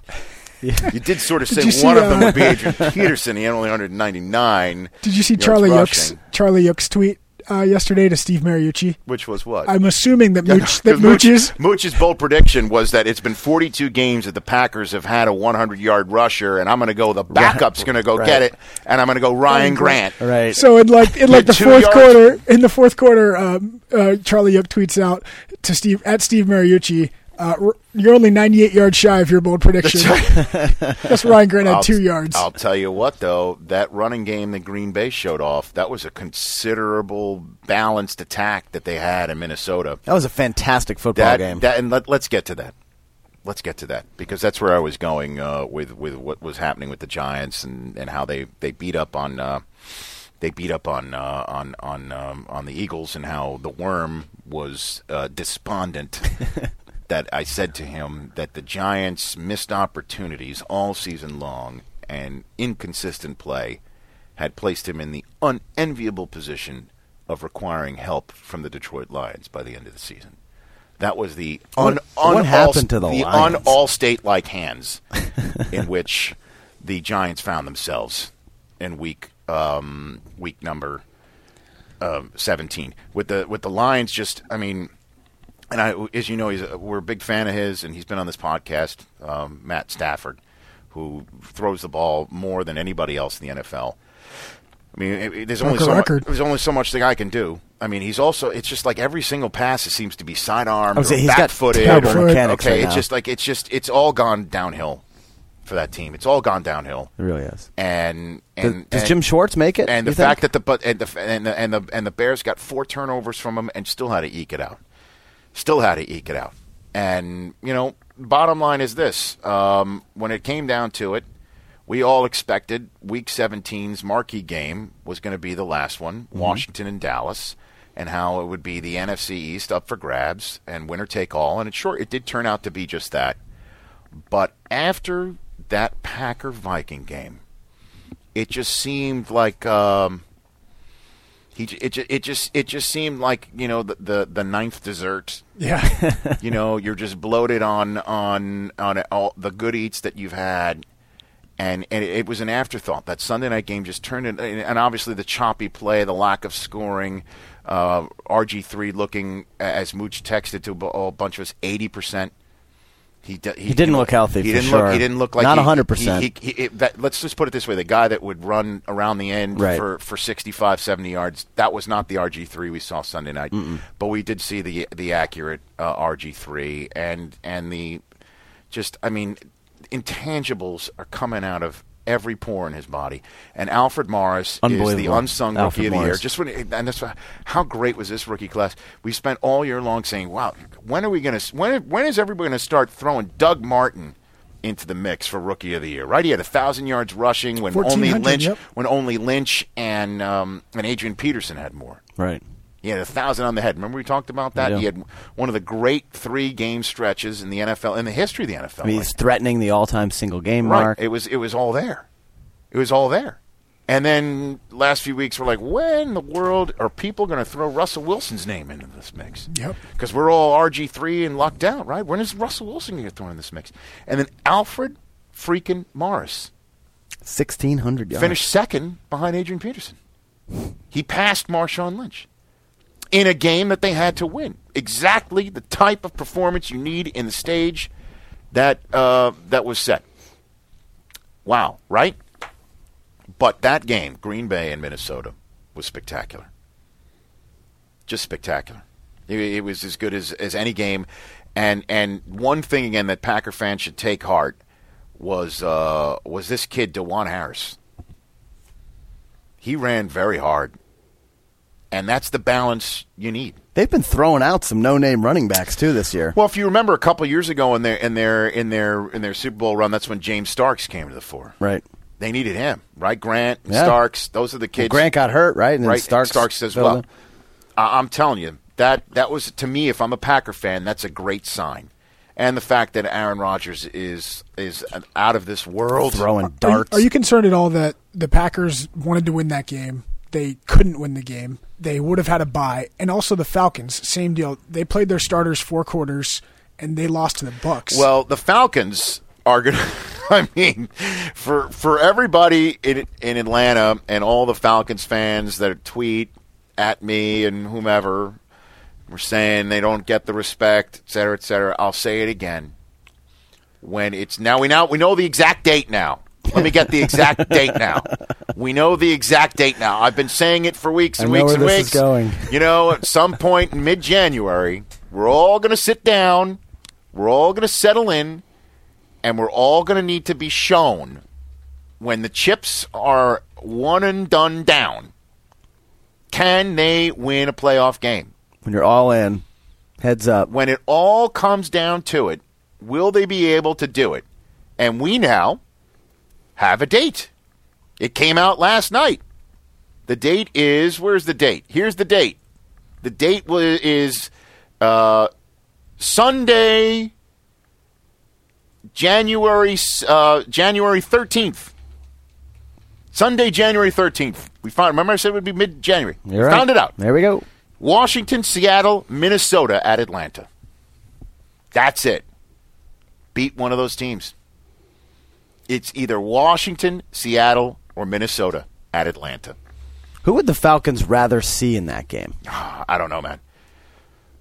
Speaker 2: you did sort of say
Speaker 3: you see,
Speaker 2: one of them
Speaker 3: uh,
Speaker 2: would be Adrian Peterson. He had only 199.
Speaker 3: Did you see
Speaker 2: yards
Speaker 3: Charlie Yook's Charlie Yook's tweet uh, yesterday to Steve Mariucci?
Speaker 2: Which was what?
Speaker 3: I'm assuming that
Speaker 2: Yeah,
Speaker 3: Mooch, that
Speaker 2: 'cause Mooch-
Speaker 3: Mooch's
Speaker 2: Mooch's bold prediction was that it's been 42 games that the Packers have had a 100 yard rusher, and I'm going to go. The backup's going to go
Speaker 4: Right.
Speaker 2: get it, and I'm going to go Ryan Grant.
Speaker 4: Right.
Speaker 3: So in like in like the
Speaker 2: two
Speaker 3: fourth
Speaker 2: yards.
Speaker 3: quarter, in the fourth quarter, um, uh, Charlie Yook tweets out to Steve at Steve Mariucci, uh, "You're only 98 yards shy of your bold prediction." That's Ryan Grant had
Speaker 2: I'll-
Speaker 3: two yards.
Speaker 2: I'll tell you what, though, that running game that Green Bay showed off, that was a considerable balanced attack that they had in Minnesota.
Speaker 4: that was a fantastic football
Speaker 2: that,
Speaker 4: game.
Speaker 2: that and let, let's get to that. Let's get to that because that's where I was going uh, with with what was happening with the Giants and, and how they, they beat up on uh, they beat up on uh, on on um, on the Eagles and how the worm was uh, despondent. that I said to him that the Giants missed opportunities all season long and inconsistent play had placed him in the unenviable position of requiring help from the Detroit Lions by the end of the season. That was the un,
Speaker 4: What- what happened to the
Speaker 2: the un all state like hands in which the Giants found themselves in week um, week number um, seventeen with the with the Lions. Just I mean, and I as you know, he's a, we're a big fan of his, and he's been on this podcast, um, Matt Stafford, who throws the ball more than anybody else in the NFL. I mean, it, it- there's only
Speaker 3: Broke a
Speaker 2: so much,
Speaker 3: record.
Speaker 2: there's only so much the guy can do. I mean, he's also it's just like every single pass it seems to be sidearm
Speaker 4: I would
Speaker 2: or
Speaker 4: say he's got
Speaker 2: back footed.
Speaker 4: terrible
Speaker 3: Foot.
Speaker 4: mechanics
Speaker 2: Okay,
Speaker 4: right
Speaker 2: it's
Speaker 4: now.
Speaker 2: just like it's just it's all gone downhill for that team. It's all gone downhill.
Speaker 4: it really is.
Speaker 2: And
Speaker 4: Does,
Speaker 2: and
Speaker 4: does
Speaker 2: and-
Speaker 4: Jim Schwartz make it?
Speaker 2: and the
Speaker 4: think?
Speaker 2: fact that the but and the and the and the and the Bears got four turnovers from him and still had to eke it out. Still had to eke it out. And you know, bottom line is this: um, when it came down to it, we all expected Week 17's marquee game was going to be the last one, Washington and Dallas, and how it would be the NFC East up for grabs and winner take all. And it sure it did turn out to be just that. But after that Packer Viking game, it just seemed like um, he it, it just it just seemed like you know the the, the ninth dessert.
Speaker 3: yeah,
Speaker 2: You know, you're just bloated on on on all the good eats that you've had. And, and it, it was an afterthought. That Sunday night game just turned in, and obviously the choppy play, the lack of scoring, uh, RG3 looking, as Mooch texted to a a bunch of us, 80% He, d-
Speaker 4: He didn't look healthy,
Speaker 2: He
Speaker 4: for
Speaker 2: didn't
Speaker 4: sure.
Speaker 2: look. He didn't look like
Speaker 4: Not
Speaker 2: he-
Speaker 4: 100%.
Speaker 2: He, he, he, that, let's just put it this way: the guy that would run around the end
Speaker 4: Right.
Speaker 2: for, for 65, 70 yards, that was not the RG three we saw Sunday night. But we did see the the accurate uh, RG three and and the just I mean intangibles are coming out of every pore in his body. And Alfred Morris is the unsung
Speaker 4: Alfred
Speaker 2: rookie of the year. Just when and that's how great was this rookie class? We spent all year long saying, "Wow, when are we going to when when is everybody going to start throwing Doug Martin?" Into the mix for rookie of the year, right? He had a thousand yards rushing when only Lynch,
Speaker 3: yep.
Speaker 2: when only Lynch and um, and Adrian Peterson had more.
Speaker 4: Right.
Speaker 2: He had a thousand on the head. Remember we talked about that?
Speaker 4: Yeah.
Speaker 2: He had one of the great three game stretches in the NFL in the history of the NFL.
Speaker 4: I mean, he's threatening the all-time single game
Speaker 2: right.
Speaker 4: mark.
Speaker 2: It was it was all there. It was all there. And then last few weeks we're like, when in the world are people going to throw Russell Wilson's name into this mix?
Speaker 3: Yep.
Speaker 2: Because we're all RG three and locked out, right? When is Russell Wilson going to get thrown in this mix? And then Alfred freaking Morris
Speaker 4: Sixteen hundred yards.
Speaker 2: finished second behind Adrian Peterson. He passed Marshawn Lynch in a game that they had to win. Exactly the type of performance you need in the stage that uh, that was set. Wow, right? But that game, Green Bay and Minnesota, was spectacular. Just spectacular. It, it was as good as, as any game. And and one thing again that Packer fans should take heart was uh, was this kid DuJuan Harris. He ran very hard, and that's the balance you need.
Speaker 4: They've been throwing out some no-name running backs too this year.
Speaker 2: Well, if you remember a couple years ago in their in their in their in their Super Bowl run, that's when James Starks came to the fore.
Speaker 4: Right.
Speaker 2: They needed him, right? Grant,
Speaker 4: Yeah.
Speaker 2: Starks, those are the
Speaker 4: Well,
Speaker 2: kids.
Speaker 4: Grant got hurt, right? And
Speaker 2: right?
Speaker 4: Starks,
Speaker 2: Starks as well. I- I'm telling you that that was to me. If I'm a Packer fan, that's a great sign. And the fact that Aaron Rodgers is is out of this world.
Speaker 4: Throwing
Speaker 3: Are you,
Speaker 4: darts.
Speaker 3: are you concerned at all that the Packers wanted to win that game? They couldn't win the game. They would have had a bye, and also the Falcons, same deal. They played their starters four quarters, and they lost to the Bucs.
Speaker 2: Well, the Falcons are going to. I mean, for for everybody in in Atlanta and all the Falcons fans that tweet at me and whomever, were saying they don't get the respect, et cetera, et cetera. I'll say it again. When it's now we now we know the exact date now. Let me get the exact date now. We know the exact date now. I've been saying it for weeks and weeks and weeks.
Speaker 4: going.
Speaker 2: You know, at some point in mid January, we're all going to sit down, we're all going to settle in, and we're all going to need to be shown when the chips are one and done down. Can they win a playoff game?
Speaker 4: when you're all in, heads up.
Speaker 2: When it all comes down to it, will they be able to do it? And we now have a date. It came out last night. The date is where's the date? Here's the date. The date is uh, Sunday, January uh, January thirteenth. Sunday, January thirteenth. We found. Remember, I said it would be mid January.
Speaker 4: Right.
Speaker 2: Found it out.
Speaker 4: There we go.
Speaker 2: Washington, Seattle, Minnesota at Atlanta. That's it. Beat one of those teams. It's either Washington, Seattle, or Minnesota at Atlanta.
Speaker 4: Who would the Falcons rather see in that game?
Speaker 2: I don't know, man.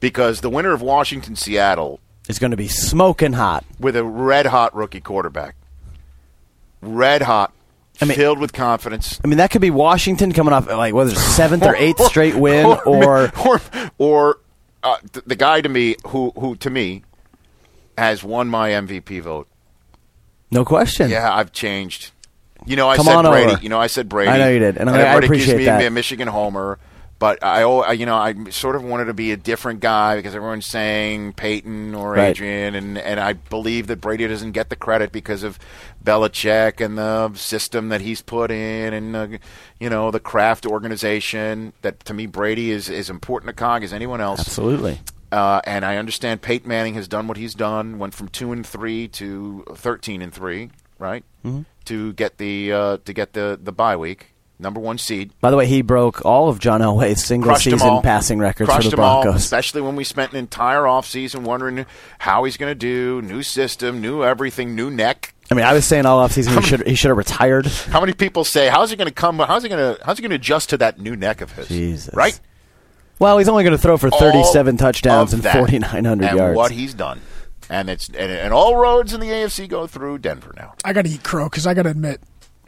Speaker 2: Because the winner of Washington, Seattle,
Speaker 4: is going to be smoking hot.
Speaker 2: with a red hot rookie quarterback, red hot,
Speaker 4: I mean-
Speaker 2: filled with confidence,
Speaker 4: I mean, that could be Washington coming off like whether it's seventh or eighth straight win, or
Speaker 2: or or uh, the guy to me who who to me has won my MVP vote.
Speaker 4: No question.
Speaker 2: Yeah, I've changed. You know, I
Speaker 4: Come
Speaker 2: said
Speaker 4: on
Speaker 2: Brady.
Speaker 4: over.
Speaker 2: You know, I said Brady.
Speaker 4: I know you did, and I- I
Speaker 2: everybody
Speaker 4: appreciate
Speaker 2: gives me
Speaker 4: that.
Speaker 2: a Michigan homer. But I, you know, I sort of wanted to be a different guy because everyone's saying Peyton or
Speaker 4: Right.
Speaker 2: Adrian, and, and I believe that Brady doesn't get the credit because of Belichick and the system that he's put in, and uh, you know the craft organization. That to me, Brady is as important a cog as anyone else.
Speaker 4: absolutely.
Speaker 2: Uh, and I understand Peyton Manning has done what he's done, went from two and three to thirteen and three, right?
Speaker 4: Mm-hmm.
Speaker 2: To get the uh, to get the the bye week, number one seed.
Speaker 4: By the way, he broke all of John Elway's single
Speaker 2: Crushed
Speaker 4: season passing records
Speaker 2: Crushed
Speaker 4: for the
Speaker 2: them all,
Speaker 4: Broncos.
Speaker 2: especially when we spent an entire offseason wondering how he's going to do, new system, new everything, new neck.
Speaker 4: I mean, I was saying all offseason he should he should have retired.
Speaker 2: How many people say how's he going to come? How's he going to how's he going to adjust to that new neck of his?
Speaker 4: Jesus.
Speaker 2: right?
Speaker 4: Well, he's only going to throw for
Speaker 2: All
Speaker 4: 37 touchdowns and 4,900
Speaker 2: and
Speaker 4: yards.
Speaker 2: what he's done. and it's and, and all roads in the AFC go through Denver now.
Speaker 3: I got to eat crow because I got to admit,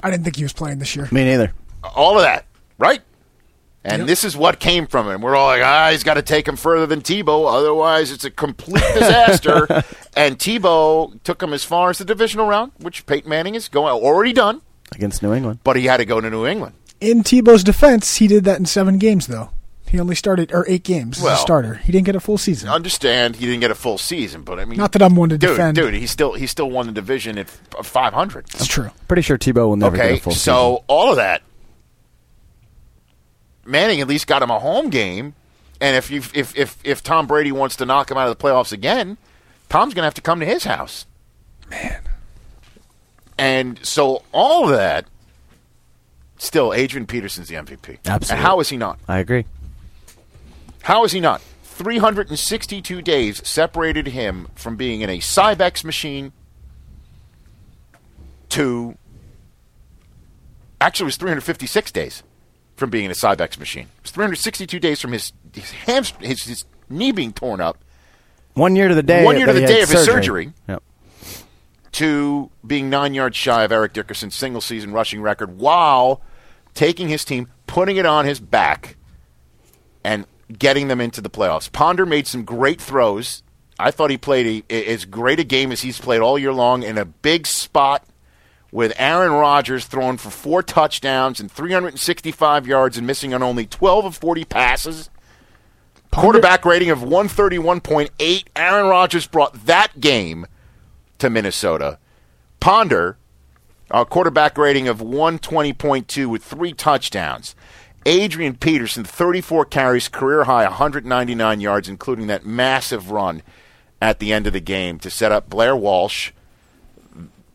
Speaker 3: I didn't think he was playing this year.
Speaker 4: Me neither.
Speaker 2: All of that, right? And
Speaker 3: Yep.
Speaker 2: this is what came from him. We're all like, ah, he's got to take him further than Tebow, otherwise it's a complete disaster. and Tebow took him as far as the divisional round, which Peyton Manning is going already done,
Speaker 4: Against New England.
Speaker 2: but he had to go to New England.
Speaker 3: In Tebow's defense, he did that in seven games though. He only started or eight games as
Speaker 2: Well-
Speaker 3: a starter. He didn't get a full season.
Speaker 2: Understand he didn't get a full season, but I mean,
Speaker 3: Not that I'm one to
Speaker 2: dude,
Speaker 3: defend.
Speaker 2: dude, he still he still won the division at five hundred.
Speaker 3: It's true.
Speaker 4: Pretty sure Tebow will never
Speaker 2: Okay,
Speaker 4: get a full
Speaker 2: so
Speaker 4: season.
Speaker 2: all of that, Manning at least got him a home game, and if you if if if Tom Brady wants to knock him out of the playoffs again, Tom's going to have to come to his house.
Speaker 3: Man.
Speaker 2: And so all of that, still, Adrian Peterson's the MVP.
Speaker 4: Absolutely.
Speaker 2: And how is he not?
Speaker 4: I agree.
Speaker 2: How is he not? 362 days separated him from being in a Cybex machine to. Actually, it was 356 days from being in a Cybex machine. It was 362 days from his his, hamst- his, his knee being torn up
Speaker 4: One year to the day.
Speaker 2: One year to the day of his surgery.
Speaker 4: Yep.
Speaker 2: to being nine yards shy of Eric Dickerson's single season rushing record while taking his team, putting it on his back, and getting them into the playoffs. Ponder made some great throws. I thought he played a, as great a game as he's played all year long in a big spot with Aaron Rodgers throwing for four touchdowns and 365 yards and missing on only 12 of 40 passes. Quarterback rating of 131.8. Aaron Rodgers brought that game to Minnesota. Ponder, a quarterback rating of 120.2 with three touchdowns. Adrian Peterson, 34 carries, career high 199 yards, including that massive run at the end of the game to set up Blair Walsh,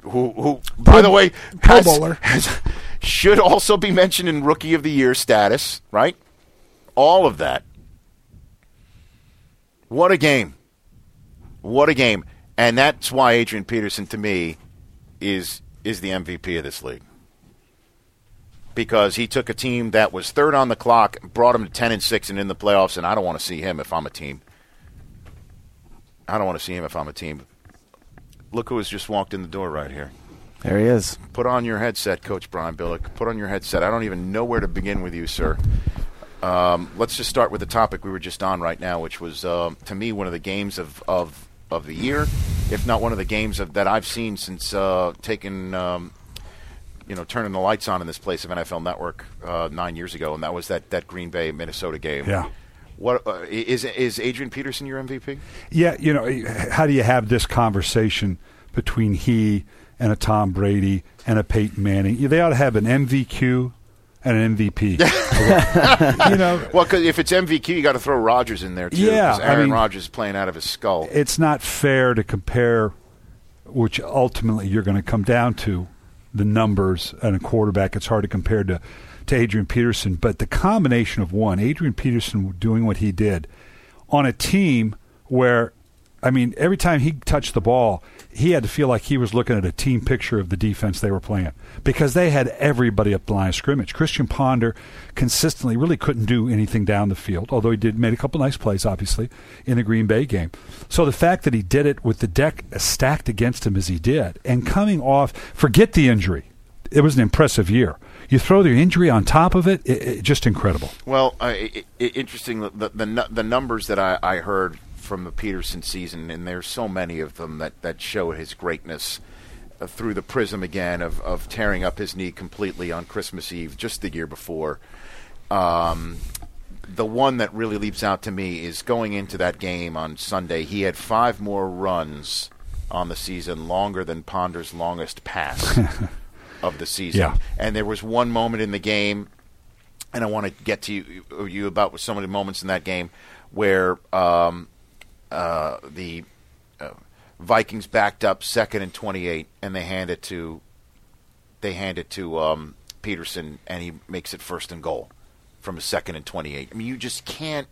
Speaker 2: who, who by the way,
Speaker 3: Pro
Speaker 2: has-
Speaker 3: Bowler.
Speaker 2: has- should also be mentioned in Rookie of the Year status, right? All of that. What a game. What a game. And that's why Adrian Peterson to me is is the MVP of this league. Because he took a team that was third on the clock, brought them to 10 and 6 and in the playoffs and I don't want to see him if I'm a team. I don't want to see him if I'm a team. Look who has just walked in the door right here.
Speaker 4: There he is.
Speaker 2: Put on your headset, Coach Brian Billick. Put on your headset. I don't even know where to begin with you, sir. Um, let's just start with the topic we were just on right now, which was, um, to me, one of the games of, of, of the year, if not one of the games of, that I've seen since uh, taking, um, you know, turning the lights on in this place of NFL Network uh, nine years ago, and that was that, that Green Bay Minnesota game.
Speaker 5: Yeah.
Speaker 2: What uh, is is Adrian Peterson your MVP?
Speaker 5: Yeah, you know, how do you have this conversation between he and a Tom Brady and a Peyton Manning? They ought to have an MVQ and an MVP. you know,
Speaker 2: Well, 'cause if it's MVQ, you got to throw Rodgers in there too.
Speaker 5: Yeah,
Speaker 2: 'cause
Speaker 5: I
Speaker 2: Aaron
Speaker 5: mean-
Speaker 2: Rodgers is playing out of his skull.
Speaker 5: it's not fair to compare, which ultimately you're going to come down to the numbers and a quarterback. It's hard to compare to, to Adrian Peterson, but the combination of one, Adrian Peterson doing what he did on a team where, I mean, every time he touched the ball, he had to feel like he was looking at a team picture of the defense they were playing because they had everybody up the line of scrimmage. Christian Ponder consistently really couldn't do anything down the field, although he did made a couple nice plays, obviously, in the Green Bay game. So the fact that he did it with the deck stacked against him as he did, and coming off, forget the injury, it was an impressive year. You throw the injury on top of it, it, it just incredible.
Speaker 2: Well, uh, i i interesting the, the the the numbers that I, I heard from the Peterson season, and there's so many of them that, that show his greatness uh, through the prism again of, of tearing up his knee completely on Christmas Eve, just the year before. Um, the one that really leaps out to me is going into that game on Sunday. He had five more runs on the season, longer than Ponder's longest pass of the season.
Speaker 5: Yeah.
Speaker 2: And there was one moment in the game and I want to get to you, you about some of the moments in that game where um, uh, the uh, Vikings backed up second and twenty-eight, and they hand it to they hand it to um, Peterson, and he makes it first and goal from a second and twenty-eight. I mean, you just can't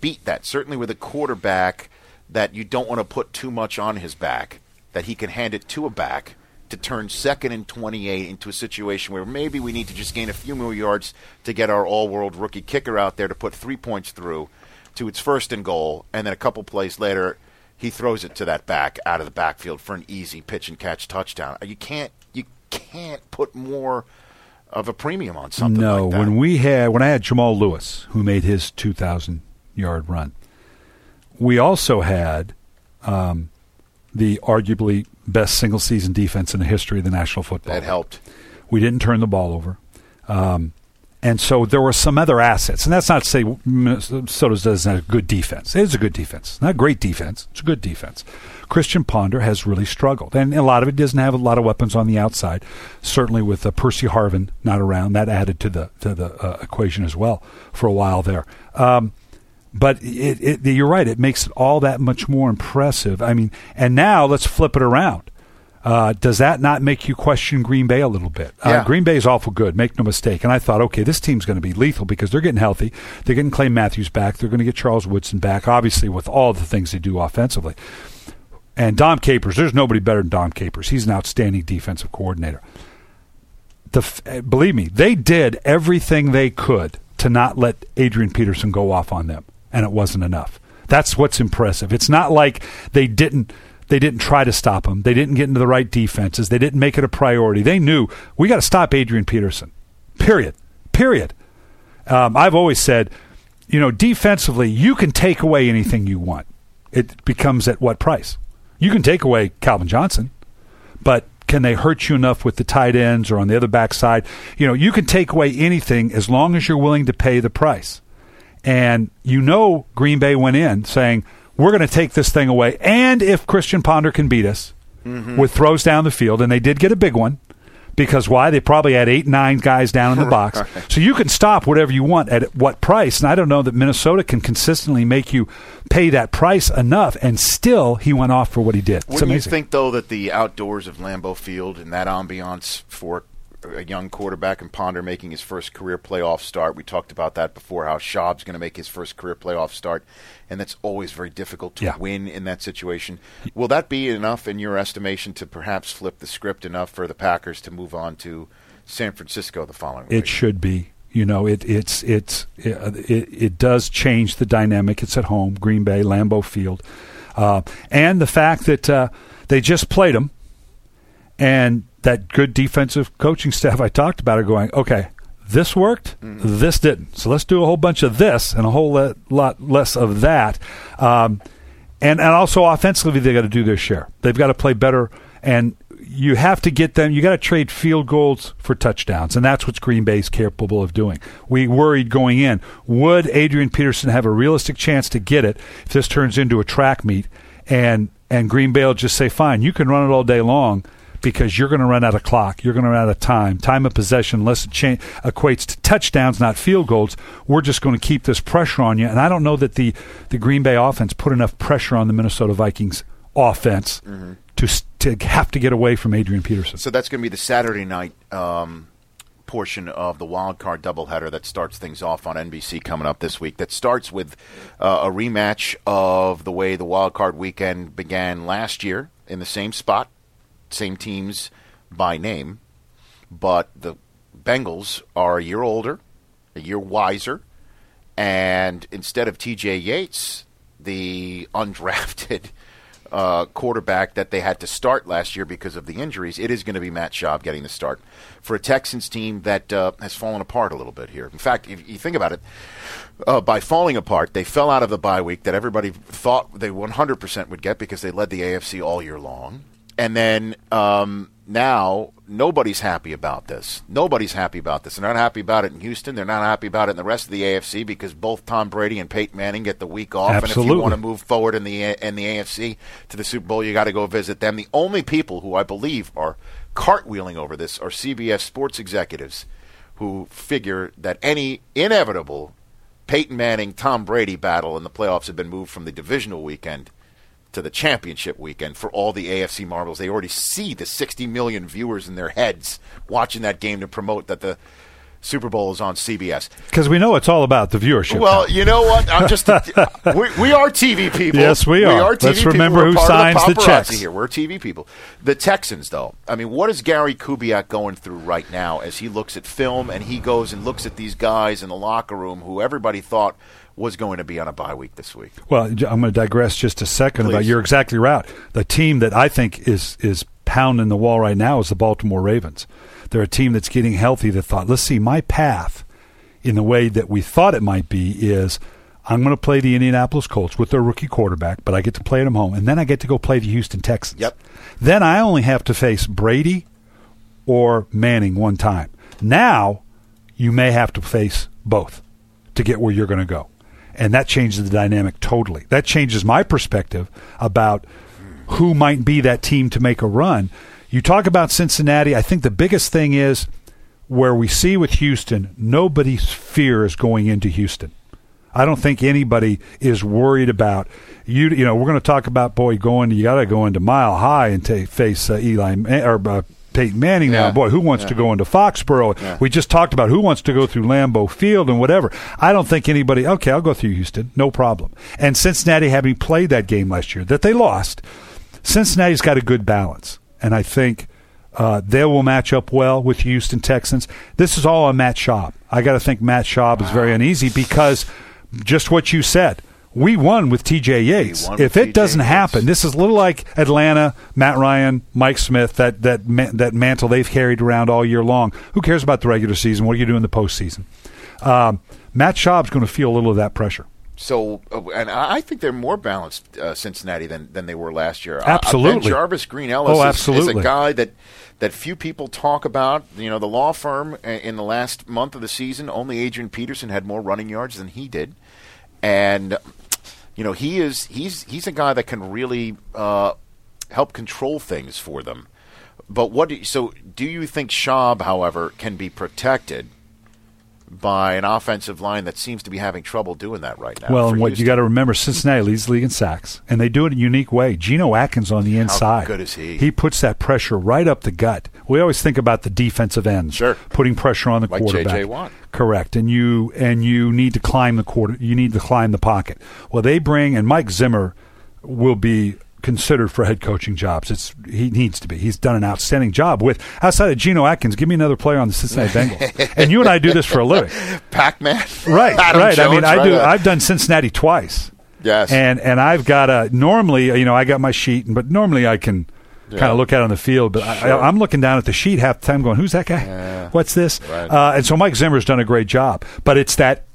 Speaker 2: beat that. Certainly with a quarterback that you don't want to put too much on his back, that he can hand it to a back to turn second and 28 into a situation where maybe we need to just gain a few more yards to get our all-world rookie kicker out there to put three points through to its first and goal, and then a couple plays later, he throws it to that back out of the backfield for an easy pitch and catch touchdown. You can't you can't put more of a premium on something
Speaker 5: no,
Speaker 2: like that.
Speaker 5: when we had when I had Jamal Lewis, who made his 2,000 yard run, we also had um, the arguably best single season defense in the history of the National Football.
Speaker 2: that helped.
Speaker 5: We didn't turn the ball over. Um, and so there were some other assets. And that's not to say Minnesota doesn't have a good defense. It is a good defense. Not a great defense. It's a good defense. Christian Ponder has really struggled. And a lot of it doesn't have a lot of weapons on the outside. Certainly with uh, Percy Harvin not around, that added to the, to the uh, equation as well for a while there. Um, but it, it, you're right. It makes it all that much more impressive. I mean, and now let's flip it around. Uh, does that not make you question Green Bay a little bit? Uh,
Speaker 2: Yeah.
Speaker 5: Green Bay is awful good, make no mistake. And I thought, okay, this team's going to be lethal because they're getting healthy. They're getting Clay Matthews back. They're going to get Charles Woodson back, obviously, with all the things they do offensively. And Dom Capers, there's nobody better than Dom Capers. He's an outstanding defensive coordinator. The, eh, believe me, they did everything they could to not let Adrian Peterson go off on them, and it wasn't enough. That's what's impressive. It's not like they didn't they didn't try to stop him. They didn't get into the right defenses. They didn't make it a priority. They knew we got to stop Adrian Peterson. Period. Period. Um, I've always said, you know, defensively, you can take away anything you want. It becomes at what price? You can take away Calvin Johnson, but can they hurt you enough with the tight ends or on the other backside? You know, you can take away anything as long as you're willing to pay the price. And you know, Green Bay went in saying, we're going to take this thing away. And if Christian Ponder can beat us mm-hmm. with throws down the field, and they did get a big one, because why? They probably had eight, nine guys down in the box. So you can stop whatever you want at what price. And I don't know that Minnesota can consistently make you pay that price enough. And still, he went off for what he did.
Speaker 2: Wouldn't you think, though, that the outdoors of Lambeau Field and that ambiance for a young quarterback and Ponder making his first career playoff start, we talked about that before, how Schaub's going to make his first career playoff start, and that's always very difficult to
Speaker 5: Yeah.
Speaker 2: win in that situation. Will that be enough, in your estimation, to perhaps flip the script enough for the Packers to move on to San Francisco the following week?
Speaker 5: It should be. You know, it it's it's it, it, it does change the dynamic. It's at home, Green Bay, Lambeau Field, uh, and the fact that uh, they just played them, and that good defensive coaching staff I talked about are going, okay, this worked, this didn't. So let's do a whole bunch of this and a whole le- lot less of that. Um, and and also offensively, they got to do their share. They've got to play better, and you have to get them. You got to trade field goals for touchdowns, and that's what Green Bay is capable of doing. We worried going in: would Adrian Peterson have a realistic chance to get it if this turns into a track meet? And and Green Bay will just say, "Fine, you can run it all day long." Because you're going to run out of clock, you're going to run out of time. Time of possession, less cha- equates to touchdowns, not field goals. We're just going to keep this pressure on you. And I don't know that the the Green Bay offense put enough pressure on the Minnesota Vikings offense to to have to get away from Adrian Peterson.
Speaker 2: So that's going to be the Saturday night um, portion of the wild card doubleheader that starts things off on NBC coming up this week. That starts with uh, a rematch of the way the wild card weekend began last year in the same spot, same teams by name, but the Bengals are a year older, a year wiser, and instead of T.J. Yates, the undrafted uh, quarterback that they had to start last year because of the injuries, it is going to be Matt Schaub getting the start for a Texans team that uh, has fallen apart a little bit here. In fact, if you think about it, uh, by falling apart, they fell out of the bye week that everybody thought they 100% would get because they led the AFC all year long. And then um, now nobody's happy about this. Nobody's happy about this. They're not happy about it in Houston. They're not happy about it in the rest of the AFC because both Tom Brady and Peyton Manning get the week off. And if you want to move forward in the in the AFC to the Super Bowl, you got to go visit them. The only people who I believe are cartwheeling over this are CBS sports executives who figure that any inevitable Peyton Manning Tom Brady battle in the playoffs have been moved from the divisional weekend to the championship weekend for all the AFC marbles. They already see the 60 million viewers in their heads watching that game to promote that the Super Bowl is on CBS.
Speaker 5: Because we know it's all about the viewership.
Speaker 2: Well, you know what? I'm just we, we are TV people.
Speaker 5: Yes, we are.
Speaker 2: TV
Speaker 5: Let's
Speaker 2: people.
Speaker 5: remember
Speaker 2: We're
Speaker 5: who signs the
Speaker 2: paparazzi
Speaker 5: checks.
Speaker 2: Here, we're TV people. The Texans, though. I mean, what is Gary Kubiak going through right now as he looks at film and he goes and looks at these guys in the locker room who everybody thought was going to be on a bye week this week?
Speaker 5: Well, I'm going to digress just a second about. You're exactly right. The team that I think is is pounding the wall right now is the Baltimore Ravens. They're a team that's getting healthy. That thought, let's see, my path in the way that we thought it might be is. I'm going to play the Indianapolis Colts with their rookie quarterback, but I get to play them home, and then I get to go play the Houston Texans.
Speaker 2: Yep.
Speaker 5: Then I only have to face Brady or Manning one time. Now you may have to face both to get where you're going to go. And that changes the dynamic totally. That changes my perspective about who might be that team to make a run. You talk about Cincinnati. I think the biggest thing is where we see with Houston, nobody's fear is going into Houston. I don't think anybody is worried about you. You know, we're going to talk about boy going. You got to go into Mile High and ta face uh, Eli or uh, Peyton Manning now. Boy, who wants to go into Foxborough?
Speaker 2: Yeah.
Speaker 5: We just talked about who wants to go through Lambeau Field and whatever. I don't think anybody. Okay, I'll go through Houston, no problem. And Cincinnati, having played that game last year that they lost, Cincinnati's got a good balance, and I think. Uh, they will match up well with Houston Texans. This is all on Matt Schaub. I got to think Matt Schaub is very uneasy because just what you said. We won with T.J. Yates. If it doesn't
Speaker 2: Yates.
Speaker 5: happen, this is a little like Atlanta, Matt Ryan, Mike Smith, that that ma- that mantle they've carried around all year long. Who cares about the regular season? What do you do in the postseason? Um, Matt Schaub's going to feel a little of that pressure.
Speaker 2: So, uh, and I think they're more balanced, uh, Cincinnati, than, than they were last year. Uh,
Speaker 5: Absolutely.
Speaker 2: BenJarvus Green-Ellis
Speaker 5: Oh,
Speaker 2: is- is, a guy that, that few people talk about. You know, the law firm uh, in the last month of the season, only Adrian Peterson had more running yards than he did. And, you know, he is he's he's a guy that can really uh, help control things for them. But what do so do you think Schaub, however, can be protected by an offensive line that seems to be having trouble doing that right now?
Speaker 5: well, and what you got to remember, Cincinnati leads the league in sacks, and they do it in a unique way. Geno Atkins on the inside.
Speaker 2: good is he?
Speaker 5: He puts that pressure right up the gut. We always think about the defensive ends,
Speaker 2: Sure.
Speaker 5: putting pressure on the
Speaker 2: Like
Speaker 5: quarterback.
Speaker 2: J.J. Watt.
Speaker 5: Correct, and you and you need to climb the quarter. You need to climb the pocket. Well, they bring and Mike Zimmer will be considered for head coaching jobs. It's he needs to be. He's done an outstanding job with outside of Geno Atkins. Give me another player on the Cincinnati Bengals. and you and I do this for a living.
Speaker 2: Pac-Man,
Speaker 5: Right,
Speaker 2: Adam
Speaker 5: right. I mean,
Speaker 2: Jones,
Speaker 5: I do. I've done Cincinnati twice.
Speaker 2: Yes.
Speaker 5: and and I've got a normally, you know, I got my sheet, but normally I can kind of look out on the field. But
Speaker 2: Sure.
Speaker 5: I, I'm looking down at the sheet half the time, going, "Who's that guy? What's this?"
Speaker 2: Right.
Speaker 5: Uh, and so Mike Zimmer's done a great job. But it's that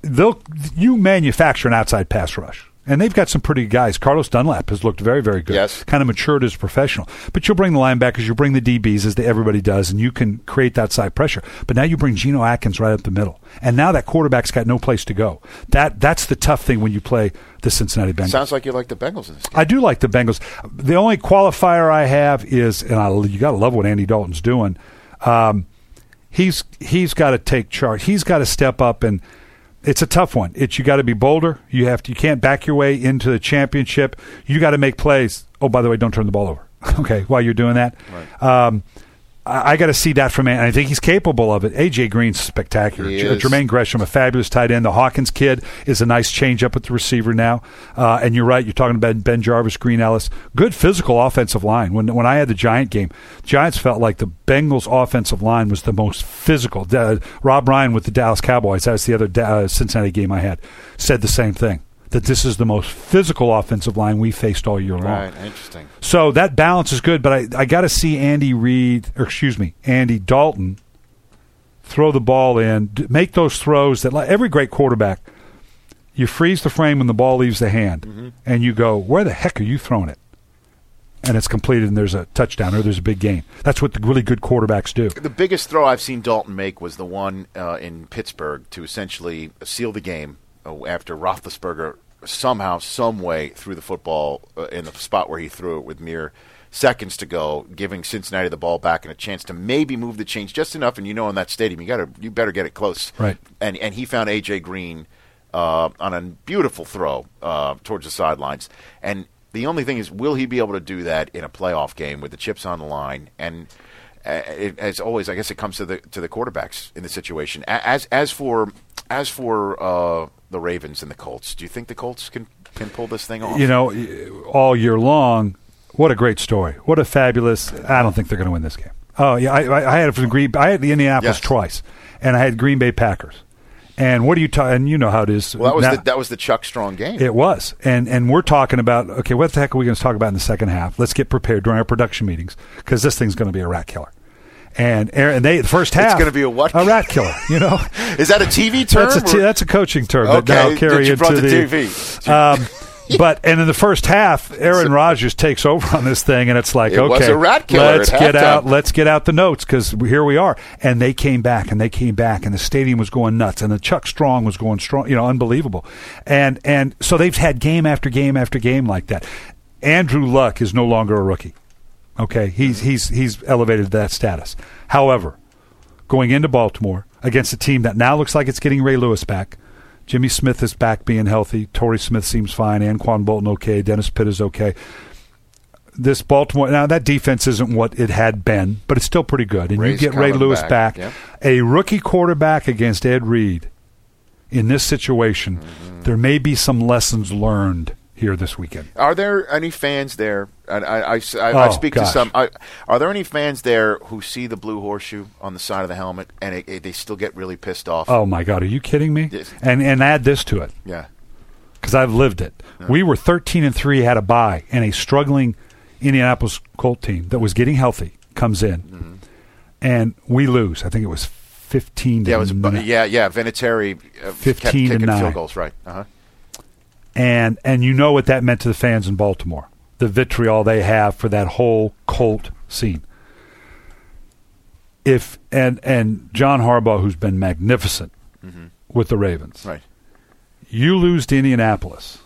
Speaker 5: they'll you manufacture an outside pass rush. And they've got some pretty good guys. Carlos Dunlap has looked very, very good.
Speaker 2: Yes.
Speaker 5: Kind of matured as a professional. But you'll bring the linebackers, you bring the DBs as the, everybody does, and you can create that side pressure. But now you bring Geno Atkins right up the middle. And now that quarterback's got no place to go. That That's the tough thing when you play the Cincinnati Bengals.
Speaker 2: Sounds like you like the Bengals in this game.
Speaker 5: I do like the Bengals. The only qualifier I have is, and I, you got to love what Andy Dalton's doing. Um, he's he's got to take charge. He's got to step up, and it's a tough one. It's you got to be bolder. You have to. You can't back your way into the championship. You got to make plays. Oh, by the way, don't turn the ball over. okay, while you're doing that. Um, I, I got to see that from him. I think he's capable of it. AJ Green's spectacular.
Speaker 2: He
Speaker 5: J-
Speaker 2: is.
Speaker 5: Jermaine Gresham, a fabulous tight end. The Hawkins kid is a nice change up at the receiver now. Uh, and you're right. You're talking about BenJarvus, Green Ellis. Good physical offensive line. When when I had the Giant game, Giants felt like the Bengals offensive line was the most physical. Uh, Rob Ryan with the Dallas Cowboys. That was the other Da- uh, Cincinnati game I had. Said the same thing. That this is the most physical offensive line we faced all year long.
Speaker 2: Right, interesting.
Speaker 5: So that balance is good, but I, I got to see Andy Reid, or excuse me, Andy Dalton throw the ball in, make those throws that every great quarterback, you freeze the frame when the ball leaves the hand, and you go, where the heck are you throwing it? And it's completed, and there's a touchdown or there's a big gain. That's what the really good quarterbacks do.
Speaker 2: The biggest throw I've seen Dalton make was the one uh, in Pittsburgh to essentially seal the game after Roethlisberger somehow, some way threw the football uh, in the spot where he threw it with mere seconds to go, giving Cincinnati the ball back and a chance to maybe move the chains just enough. And you know, in that stadium, you got to you better get it close.
Speaker 5: Right.
Speaker 2: And and he found AJ Green uh, on a beautiful throw uh, towards the sidelines. And the only thing is, will he be able to do that in a playoff game with the chips on the line? And uh, it, as always, I guess it comes to the to the quarterbacks in the situation. As as for as for uh, the Ravens and the Colts, do you think the Colts can can pull this thing off?
Speaker 5: You know, all year long, what a great story. What a fabulous. I don't think they're going to win this game. Oh yeah, I, I had it from Green. I had the Indianapolis
Speaker 2: Yes.
Speaker 5: twice, and I had Green Bay Packers. And what do you talk? And you know how it is.
Speaker 2: well, that was
Speaker 5: Now-
Speaker 2: the, that was the Chuck Strong game.
Speaker 5: It was, and and we're talking about okay, what the heck are we going to talk about in the second half? Let's get prepared during our production meetings because this thing's going to be a rat killer. And Aaron, they the first half.
Speaker 2: It's gonna be a what?
Speaker 5: A rat killer. You know,
Speaker 2: Is that a TV term?
Speaker 5: that's a t- that's a coaching term
Speaker 2: Okay,
Speaker 5: that now carry into
Speaker 2: to
Speaker 5: the
Speaker 2: TV.
Speaker 5: Um, but and in the first half, Aaron Rodgers takes over on this thing, and it's like,
Speaker 2: It
Speaker 5: okay,
Speaker 2: was a rat killer
Speaker 5: let's get out, let's get out the notes because here we are. And they came back, and they came back, and the stadium was going nuts, and the Chuck Strong was going strong, you know, unbelievable. And and so they've had game after game after game like that. Andrew Luck is no longer a rookie. Okay, he's he's he's elevated to that status. However, going into Baltimore against a team that now looks like it's getting Ray Lewis back. Jimmy Smith is back being healthy. Torrey Smith seems fine. Anquan Boldin okay. Dennis Pitt is okay. This Baltimore now that defense isn't what it had been, but it's still pretty good. And
Speaker 2: Ray's
Speaker 5: you get Ray Lewis
Speaker 2: back,
Speaker 5: back.
Speaker 2: yep.
Speaker 5: A rookie quarterback against Ed Reed in this situation,
Speaker 2: Mm-hmm.
Speaker 5: there may be some lessons learned here this weekend.
Speaker 2: Are there any fans there? And I, I, I, I
Speaker 5: Oh,
Speaker 2: speak to some. I, are there any fans there who see the blue horseshoe on the side of the helmet and it, it- they still get really pissed off?
Speaker 5: Oh my God, are you kidding me?
Speaker 2: Yes.
Speaker 5: And and add this to it.
Speaker 2: yeah.
Speaker 5: because I've lived it. We were 13 and three, had a bye, and a struggling Indianapolis Colt team that was getting healthy comes in,
Speaker 2: Mm-hmm.
Speaker 5: and we lose. I think it was 15 to
Speaker 2: Yeah, it was.
Speaker 5: nine.
Speaker 2: Yeah, yeah. Vinatieri uh,
Speaker 5: 15
Speaker 2: kept
Speaker 5: to nine.
Speaker 2: field goals. Right. Uh-huh.
Speaker 5: And and you know what that meant to the fans in Baltimore. The vitriol they have for that whole Colt scene. If and and John Harbaugh, who's been magnificent mm-hmm. with the Ravens,
Speaker 2: Right.
Speaker 5: you lose to Indianapolis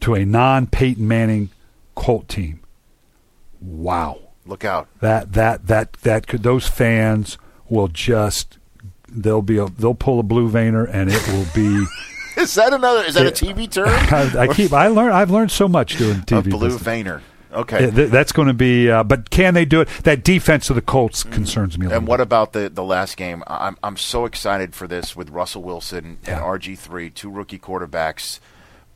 Speaker 5: to a non Peyton Manning Colt team. Wow.
Speaker 2: Look out.
Speaker 5: That that that that could those fans will just they'll be a, they'll pull a blue veiner and it will be
Speaker 2: Is that another? Is that a TV term?
Speaker 5: I, I keep I learn I've learned so much doing TV.
Speaker 2: a blue
Speaker 5: business.
Speaker 2: veiner. Okay.
Speaker 5: Yeah, th- that's going to be uh, but can they do it? That defense of the Colts concerns me.
Speaker 2: And what
Speaker 5: bit.
Speaker 2: about the, the last game? I'm I'm so excited for this with Russell Wilson
Speaker 5: Yeah.
Speaker 2: and RG three, two rookie quarterbacks.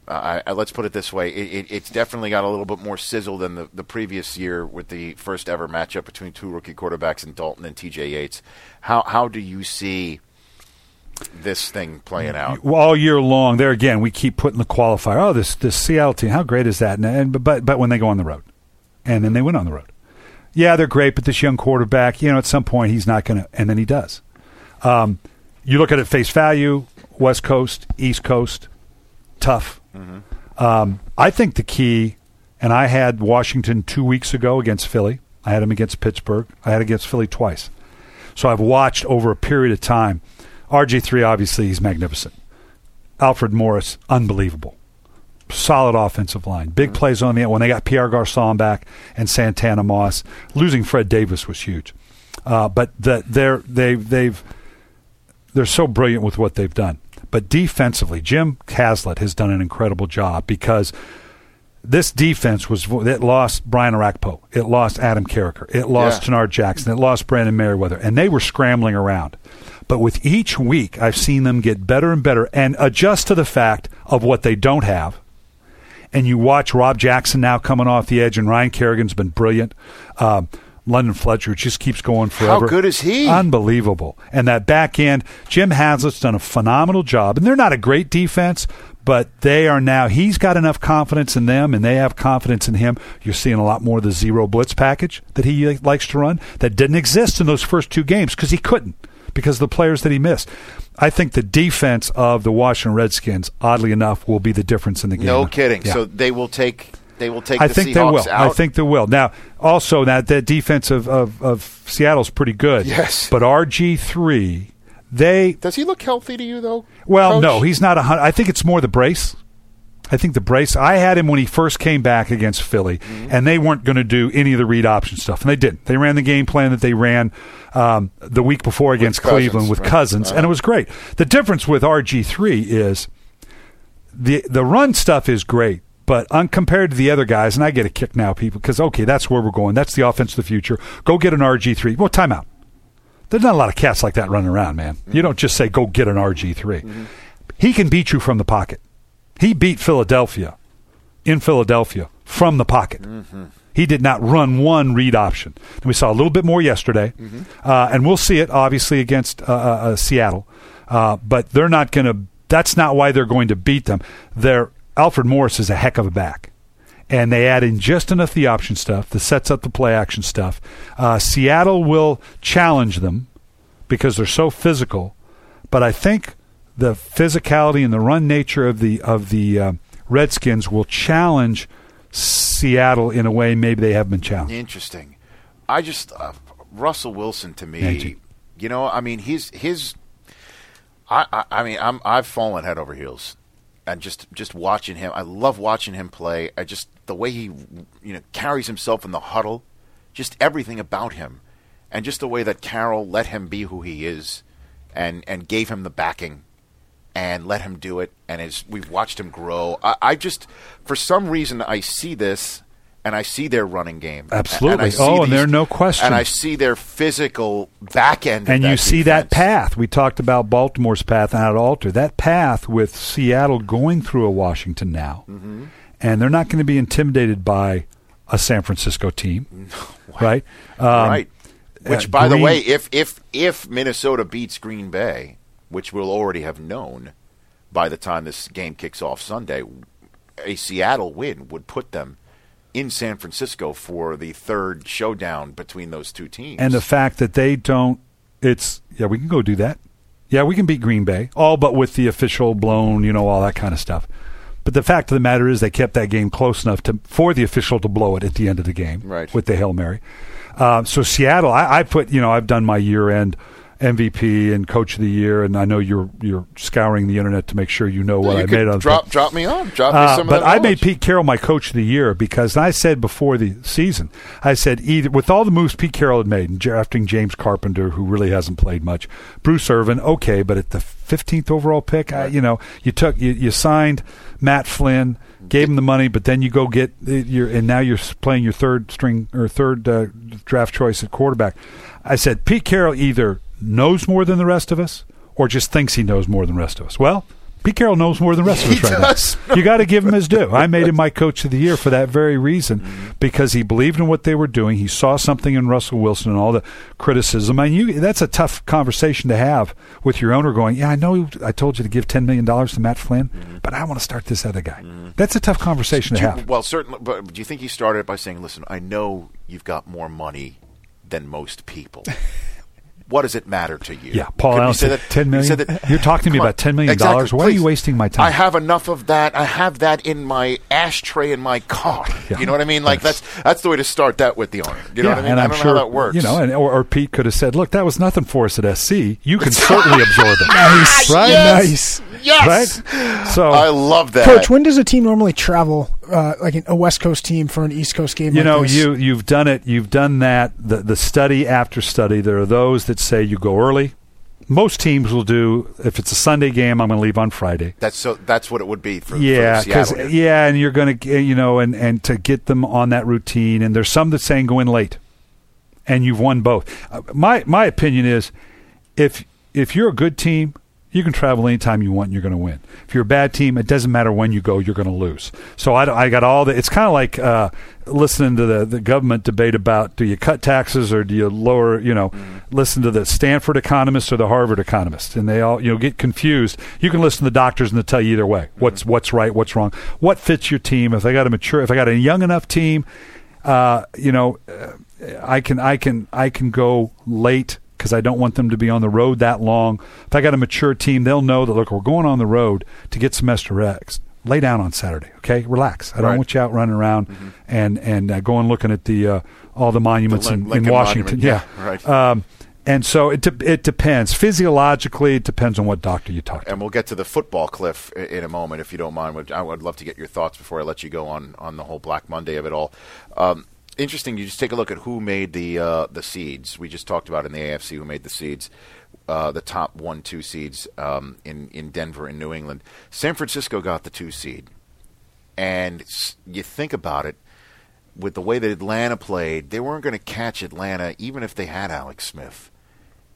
Speaker 2: Uh, I, I, let's put it this way: it, it, it's definitely got a little bit more sizzle than the, the previous year with the first ever matchup between two rookie quarterbacks in Dalton and T.J. Yates. How how do you see this thing playing out?
Speaker 5: All year long. There again, we keep putting the qualifier. Oh, this this Seattle team, how great is that? And, and but but when they go on the road, and then they win on the road, yeah, they're great. But this young quarterback, you know, at some point he's not going to, and then he does. Um, you look at it face value: West Coast, East Coast, tough. Um, I think the key, and I had Washington two weeks ago against Philly. I had him against Pittsburgh. I had against Philly twice. So I've watched over a period of time. RG3, obviously, he's magnificent. Alfred Morris, unbelievable. Solid offensive line. Big plays on the end. When they got Pierre Garcon back and Santana Moss, losing Fred Davis was huge. Uh, but the, they're, they, they've, they're so brilliant with what they've done. But defensively, Jim Haslett has done an incredible job because this defense was it lost Brian Orakpo, it lost Adam Carriker, it lost
Speaker 2: Yeah.
Speaker 5: Tanard Jackson, it lost Brandon Meriweather, and they were scrambling around. But with each week, I've seen them get better and better and adjust to the fact of what they don't have. And you watch Rob Jackson now coming off the edge, and Ryan Kerrigan's been brilliant. Um, London Fletcher just keeps going forever.
Speaker 2: How good is he?
Speaker 5: Unbelievable. And that back end, Jim Haslett's done a phenomenal job. And they're not a great defense, but they are now, he's got enough confidence in them and they have confidence in him. You're seeing a lot more of the zero blitz package that he likes to run that didn't exist in those first two games because he couldn't because of the players that he missed. I think the defense of the Washington Redskins, oddly enough, will be the difference in the game.
Speaker 2: No kidding.
Speaker 5: Yeah.
Speaker 2: So they will take they will take
Speaker 5: I
Speaker 2: the
Speaker 5: think
Speaker 2: Seahawks
Speaker 5: they will.
Speaker 2: out.
Speaker 5: I think they will. Now, also, that that defense of, of, of Seattle's pretty good.
Speaker 2: Yes.
Speaker 5: But RG three, they
Speaker 2: Does he look healthy to you though?
Speaker 5: well,
Speaker 2: Coach?
Speaker 5: no, he's not a hundred. I think it's more the brace. I think the brace. I had him when he first came back against Philly,
Speaker 2: Mm-hmm.
Speaker 5: and they weren't going to do any of the read option stuff, and they didn't. They ran the game plan that they ran um, the week before against
Speaker 2: Cousins,
Speaker 5: Cleveland with
Speaker 2: right.
Speaker 5: Cousins, and it was great. The difference with RG three is the the run stuff is great, But uncompared to the other guys, and I get a kick now, people, because okay, that's where we're going. That's the offense of the future. Go get an RG three. Well, timeout. There's not a lot of cats like that running around, man. You don't just say go get an RG 3 He can beat you from the pocket. He beat Philadelphia in Philadelphia from the pocket. He did not run one read option. And we saw a little bit more yesterday, uh, and we'll see it obviously against uh, uh, uh, Seattle. Uh, but they're not going to. That's not why they're going to beat them. They're Alfred Morris is a heck of a back, and they add in just enough the option stuff that sets up the play action stuff. Uh, Seattle will challenge them because they're so physical, but I think the physicality and the run nature of the of the uh, Redskins will challenge Seattle in a way maybe they have been challenged.
Speaker 2: Interesting. I just uh, Russell Wilson to me.
Speaker 5: Angie.
Speaker 2: You know, I mean, he's his. I, I, I mean, I'm I've fallen head over heels, and just just watching him. I love watching him play. I just the way he you know carries himself in the huddle, just everything about him, and just the way that Carroll let him be who he is, and and gave him the backing and let him do it. And as we've watched him grow, I, I just, for some reason, I see this and I see their running game.
Speaker 5: Absolutely.
Speaker 2: And I see
Speaker 5: Oh, and
Speaker 2: these-
Speaker 5: there are no question.
Speaker 2: And I see their physical back end.
Speaker 5: and you see that path. We talked about Baltimore's path and how to alter that path with Seattle going through a Washington now,
Speaker 2: Mm-hmm.
Speaker 5: and they're not going to be intimidated by a San Francisco team, right? Um,
Speaker 2: right. Which,
Speaker 5: uh,
Speaker 2: by the way, if if if Minnesota beats Green Bay, which we'll already have known by the time this game kicks off Sunday, a Seattle win would put them in San Francisco for the third showdown between those two teams.
Speaker 5: and the fact that they don't, it's yeah, we can go do that. Yeah, we can beat Green Bay, all but with the official blown, you know, all that kind of stuff. But the fact of the matter is, they kept that game close enough to for the official to blow it at the end of the game,
Speaker 2: Right.
Speaker 5: With the hail mary. Uh, so Seattle, I, I put, you know, I've done my year end MVP and Coach of the Year, and I know you're you're scouring the internet to make sure you know what
Speaker 2: you
Speaker 5: I made on
Speaker 2: drop drop me on, drop me
Speaker 5: uh,
Speaker 2: some
Speaker 5: but I made. Pete Carroll my coach of the year because I said before the season, I said either with all the moves Pete Carroll had made, and drafting James Carpenter, who really hasn't played much, Bruce Irvin, okay, but at the 15th overall pick, I, you know, you took you, you signed Matt Flynn, gave him the money, but then you go get your and now you're playing your third string or third uh, draft choice at quarterback. I said Pete Carroll either knows more than the rest of us or just thinks he knows more than the rest of us. Well. Pete Carroll knows more than the rest of us
Speaker 2: He
Speaker 5: right
Speaker 2: does.
Speaker 5: now. You got to give him his due. I made him my coach of the year for that very reason
Speaker 2: Mm-hmm.
Speaker 5: because he believed in what they were doing. He saw something in Russell Wilson and all the criticism. And you that's a tough conversation to have with your owner going, "Yeah, I know I told you to give 10 million dollars to Matt Flynn, but I want to start this other guy." That's a tough conversation to
Speaker 2: Mm-hmm. You-
Speaker 5: have.
Speaker 2: well, certainly. But do you think he started by saying, "Listen, I know you've got more money than most people. what does it matter to you?"
Speaker 5: Yeah, Paul Allen
Speaker 2: you
Speaker 5: said
Speaker 2: that-
Speaker 5: 10
Speaker 2: you
Speaker 5: million?
Speaker 2: said that-
Speaker 5: You're talking to me about 10 million
Speaker 2: Exactly,
Speaker 5: dollars? Why are you wasting my time?
Speaker 2: I have enough of that. I have that in my ashtray in my car.
Speaker 5: Yeah.
Speaker 2: You know what I mean? Like that's that's the way to start that with the owner. You know
Speaker 5: yeah,
Speaker 2: what I mean?
Speaker 5: and
Speaker 2: I
Speaker 5: I'm
Speaker 2: don't
Speaker 5: sure
Speaker 2: know how that works.
Speaker 5: You know, and, or, or Pete could have said, "Look, that was nothing for us at SC. You can certainly absorb it."
Speaker 3: Nice.
Speaker 5: right?
Speaker 3: Nice.
Speaker 2: yes,
Speaker 5: Right? So
Speaker 2: I love that.
Speaker 3: Coach, when does a team normally travel, uh, like an, a West Coast team for an East Coast game?
Speaker 5: you
Speaker 3: like
Speaker 5: know
Speaker 3: this?
Speaker 5: you you've done it you've done that the the study after study there are those that say you go early most teams will do if it's a sunday game i'm going to leave on friday
Speaker 2: that's so. That's what it would be for.
Speaker 5: yeah
Speaker 2: because
Speaker 5: yeah and you're going to you know and and to get them on that routine and there's some that saying go in late and you've won both uh, my my opinion is if if you're a good team you can travel anytime you want and you're going to win. If you're a bad team, it doesn't matter when you go, you're going to lose. So I, I got all the. It's kind of like uh, listening to the, the government debate about do you cut taxes or do you lower, you know, listen to the Stanford economists or the Harvard economists. And they all, you know, get confused. You can listen to the doctors and they'll tell you either way what's, what's right, what's wrong, what fits your team. If I got a mature, if I got a young enough team, uh, you know, uh, I can I can I can go late because I don't want them to be on the road that long. If I got a mature team, they'll know that look, we're going on the road to get semester X. Lay down on Saturday, okay? Relax. I don't
Speaker 2: Right.
Speaker 5: want you out running around and and uh, going looking at the uh, all the monuments
Speaker 2: The Lin-
Speaker 5: in, in Washington.
Speaker 2: Monument,
Speaker 5: Yeah,
Speaker 2: yeah, right.
Speaker 5: Um, and so it de- it depends physiologically. It depends on what doctor you talk to.
Speaker 2: and we'll get to the football cliff in a moment if you don't mind. I would love to get your thoughts before I let you go on on the whole Black Monday of it all. Um, interesting. You just take a look at who made the uh, the seeds. We just talked about in the AFC who made the seeds. Uh, the top one, two seeds um, in in Denver and New England. San Francisco got the two seed. And you think about it, with the way that Atlanta played, they weren't going to catch Atlanta even if they had Alex Smith.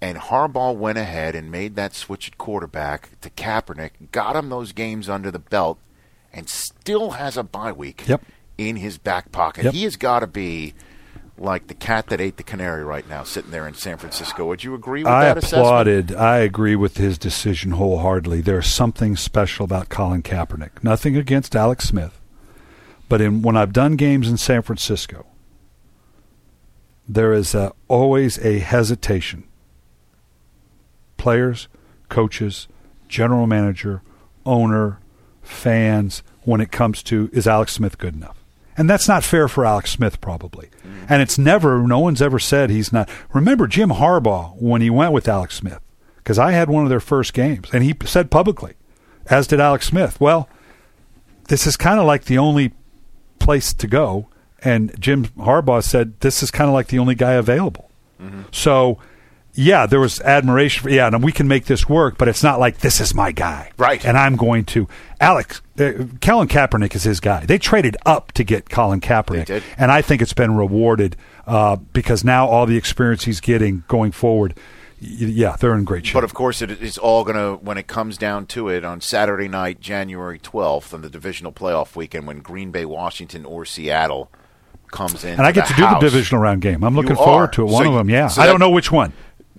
Speaker 2: And Harbaugh went ahead and made that switch at quarterback to Kaepernick, got him those games under the belt, and still has a bye week
Speaker 5: Yep.
Speaker 2: In his back pocket.
Speaker 5: Yep.
Speaker 2: He has got to be like the cat that ate the canary right now, sitting there in San Francisco. Would you agree with
Speaker 5: I
Speaker 2: that assessment?
Speaker 5: applauded. I agree with his decision wholeheartedly. There's something special about Colin Kaepernick. Nothing against Alex Smith, but in, when I've done games in San Francisco, there is a, always a hesitation. Players, coaches, general manager, owner, fans, when it comes to is Alex Smith good enough? And that's not fair for Alex Smith, probably. And it's never, no one's ever said he's not. Remember Jim Harbaugh when he went with Alex Smith, because I had one of their first games, and he said publicly, as did Alex Smith, well, this is kind of like the only place to go. And Jim Harbaugh said, this is kind of like the only guy available. Mm-hmm. So, yeah, there was admiration for, yeah, and we can make this work, but it's not like this is my guy.
Speaker 2: Right.
Speaker 5: And I'm going to. Alex, uh, Colin Kaepernick is his guy. They traded up to get Colin Kaepernick.
Speaker 2: They did.
Speaker 5: And I think it's been rewarded uh, because now all the experience he's getting going forward, yeah, they're in great shape.
Speaker 2: But of course, it, it's all going to, when it comes down to it, on Saturday night, January 12th, on the divisional playoff weekend, when Green Bay, Washington, or Seattle comes in.
Speaker 5: and I get to do the divisional round game. I'm looking forward to it.
Speaker 2: So
Speaker 5: One of them, yeah.
Speaker 2: so
Speaker 5: I
Speaker 2: that-
Speaker 5: don't know which one.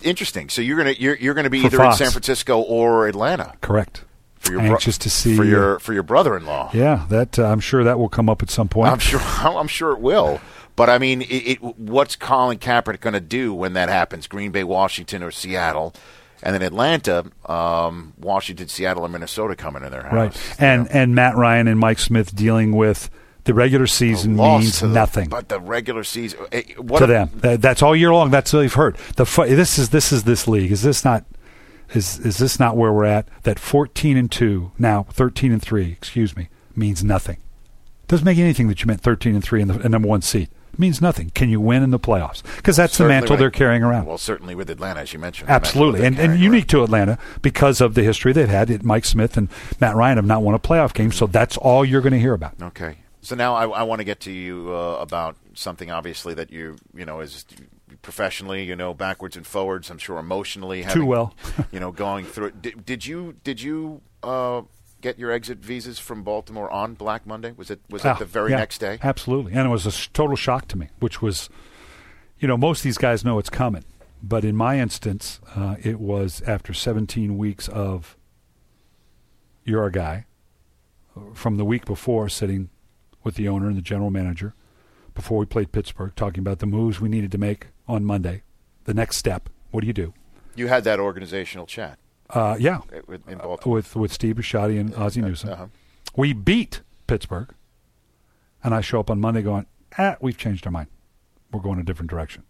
Speaker 2: Interesting. So you're gonna you're, you're gonna be
Speaker 5: For
Speaker 2: either
Speaker 5: Fox.
Speaker 2: in San Francisco or Atlanta
Speaker 5: Correct.
Speaker 2: for your bro-
Speaker 5: Anxious to see
Speaker 2: for your for your brother-in-law.
Speaker 5: Yeah, that uh, I'm sure that will come up at some point.
Speaker 2: I'm sure I'm sure it will. But I mean, it, it, what's Colin Kaepernick going to do when that happens? Green Bay, Washington, or Seattle, and then Atlanta, um, Washington, Seattle, or Minnesota coming in their house.
Speaker 5: right. And and Matt Ryan and Mike Smith dealing with the regular season means
Speaker 2: to the-
Speaker 5: nothing
Speaker 2: but the regular season, eh, what
Speaker 5: to
Speaker 2: a-
Speaker 5: them. That, that's all year long. That's all they've heard. The this is this is this league. Is this not is is this not where we're at? That 14 and 2, now 13 and 3, excuse me, means nothing. Doesn't make anything that you meant 13 and 3 in the in number 1 seed. It means nothing. Can you win in the playoffs? Because that's
Speaker 2: Certainly
Speaker 5: the mantle
Speaker 2: right.
Speaker 5: they're carrying around.
Speaker 2: Well, certainly with Atlanta, as you mentioned.
Speaker 5: Absolutely, and, and unique to Atlanta because of the history they've had. It, Mike Smith and Matt Ryan have not won a playoff game, so that's all you're going to hear about.
Speaker 2: Okay. So now I, I want to get to you uh, about something obviously that you you know is professionally you know backwards and forwards. I'm sure emotionally having,
Speaker 5: well.
Speaker 2: you know going through it. Did, did you did you uh, get your exit visas from Baltimore on Black Monday? Was it was
Speaker 5: Ah,
Speaker 2: it the very
Speaker 5: yeah,
Speaker 2: next day?
Speaker 5: Absolutely, and it was a sh- total shock to me, which was, you know, most of these guys know it's coming, but in my instance, uh, it was after 17 weeks of you're a guy uh, from the week before sitting with the owner and the general manager before we played Pittsburgh, talking about the moves we needed to make on Monday, the next step. What do you do?
Speaker 2: You had that organizational chat
Speaker 5: Uh, yeah,
Speaker 2: uh, with- Baltimore.
Speaker 5: with with Steve Bisciotti and Ozzie Newsome.
Speaker 2: uh-huh.
Speaker 5: We beat Pittsburgh, and I show up on Monday going, "Ah, we've changed our mind. We're going a different direction."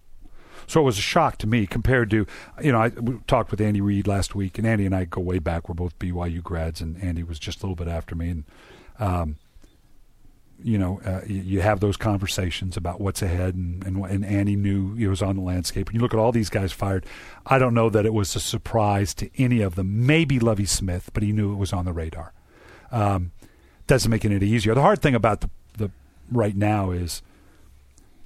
Speaker 5: So it was a shock to me compared to, you know, I talked with Andy Reid last week, and Andy and I go way back. We're both BYU grads, and Andy was just a little bit after me, and um, you know, uh, you, have those conversations about what's ahead, and, and and Andy knew he was on the landscape. And you look at all these guys fired. I don't know that it was a surprise to any of them. Maybe Lovie Smith, but he knew it was on the radar. Um, doesn't make it any easier. The hard thing about the the right now is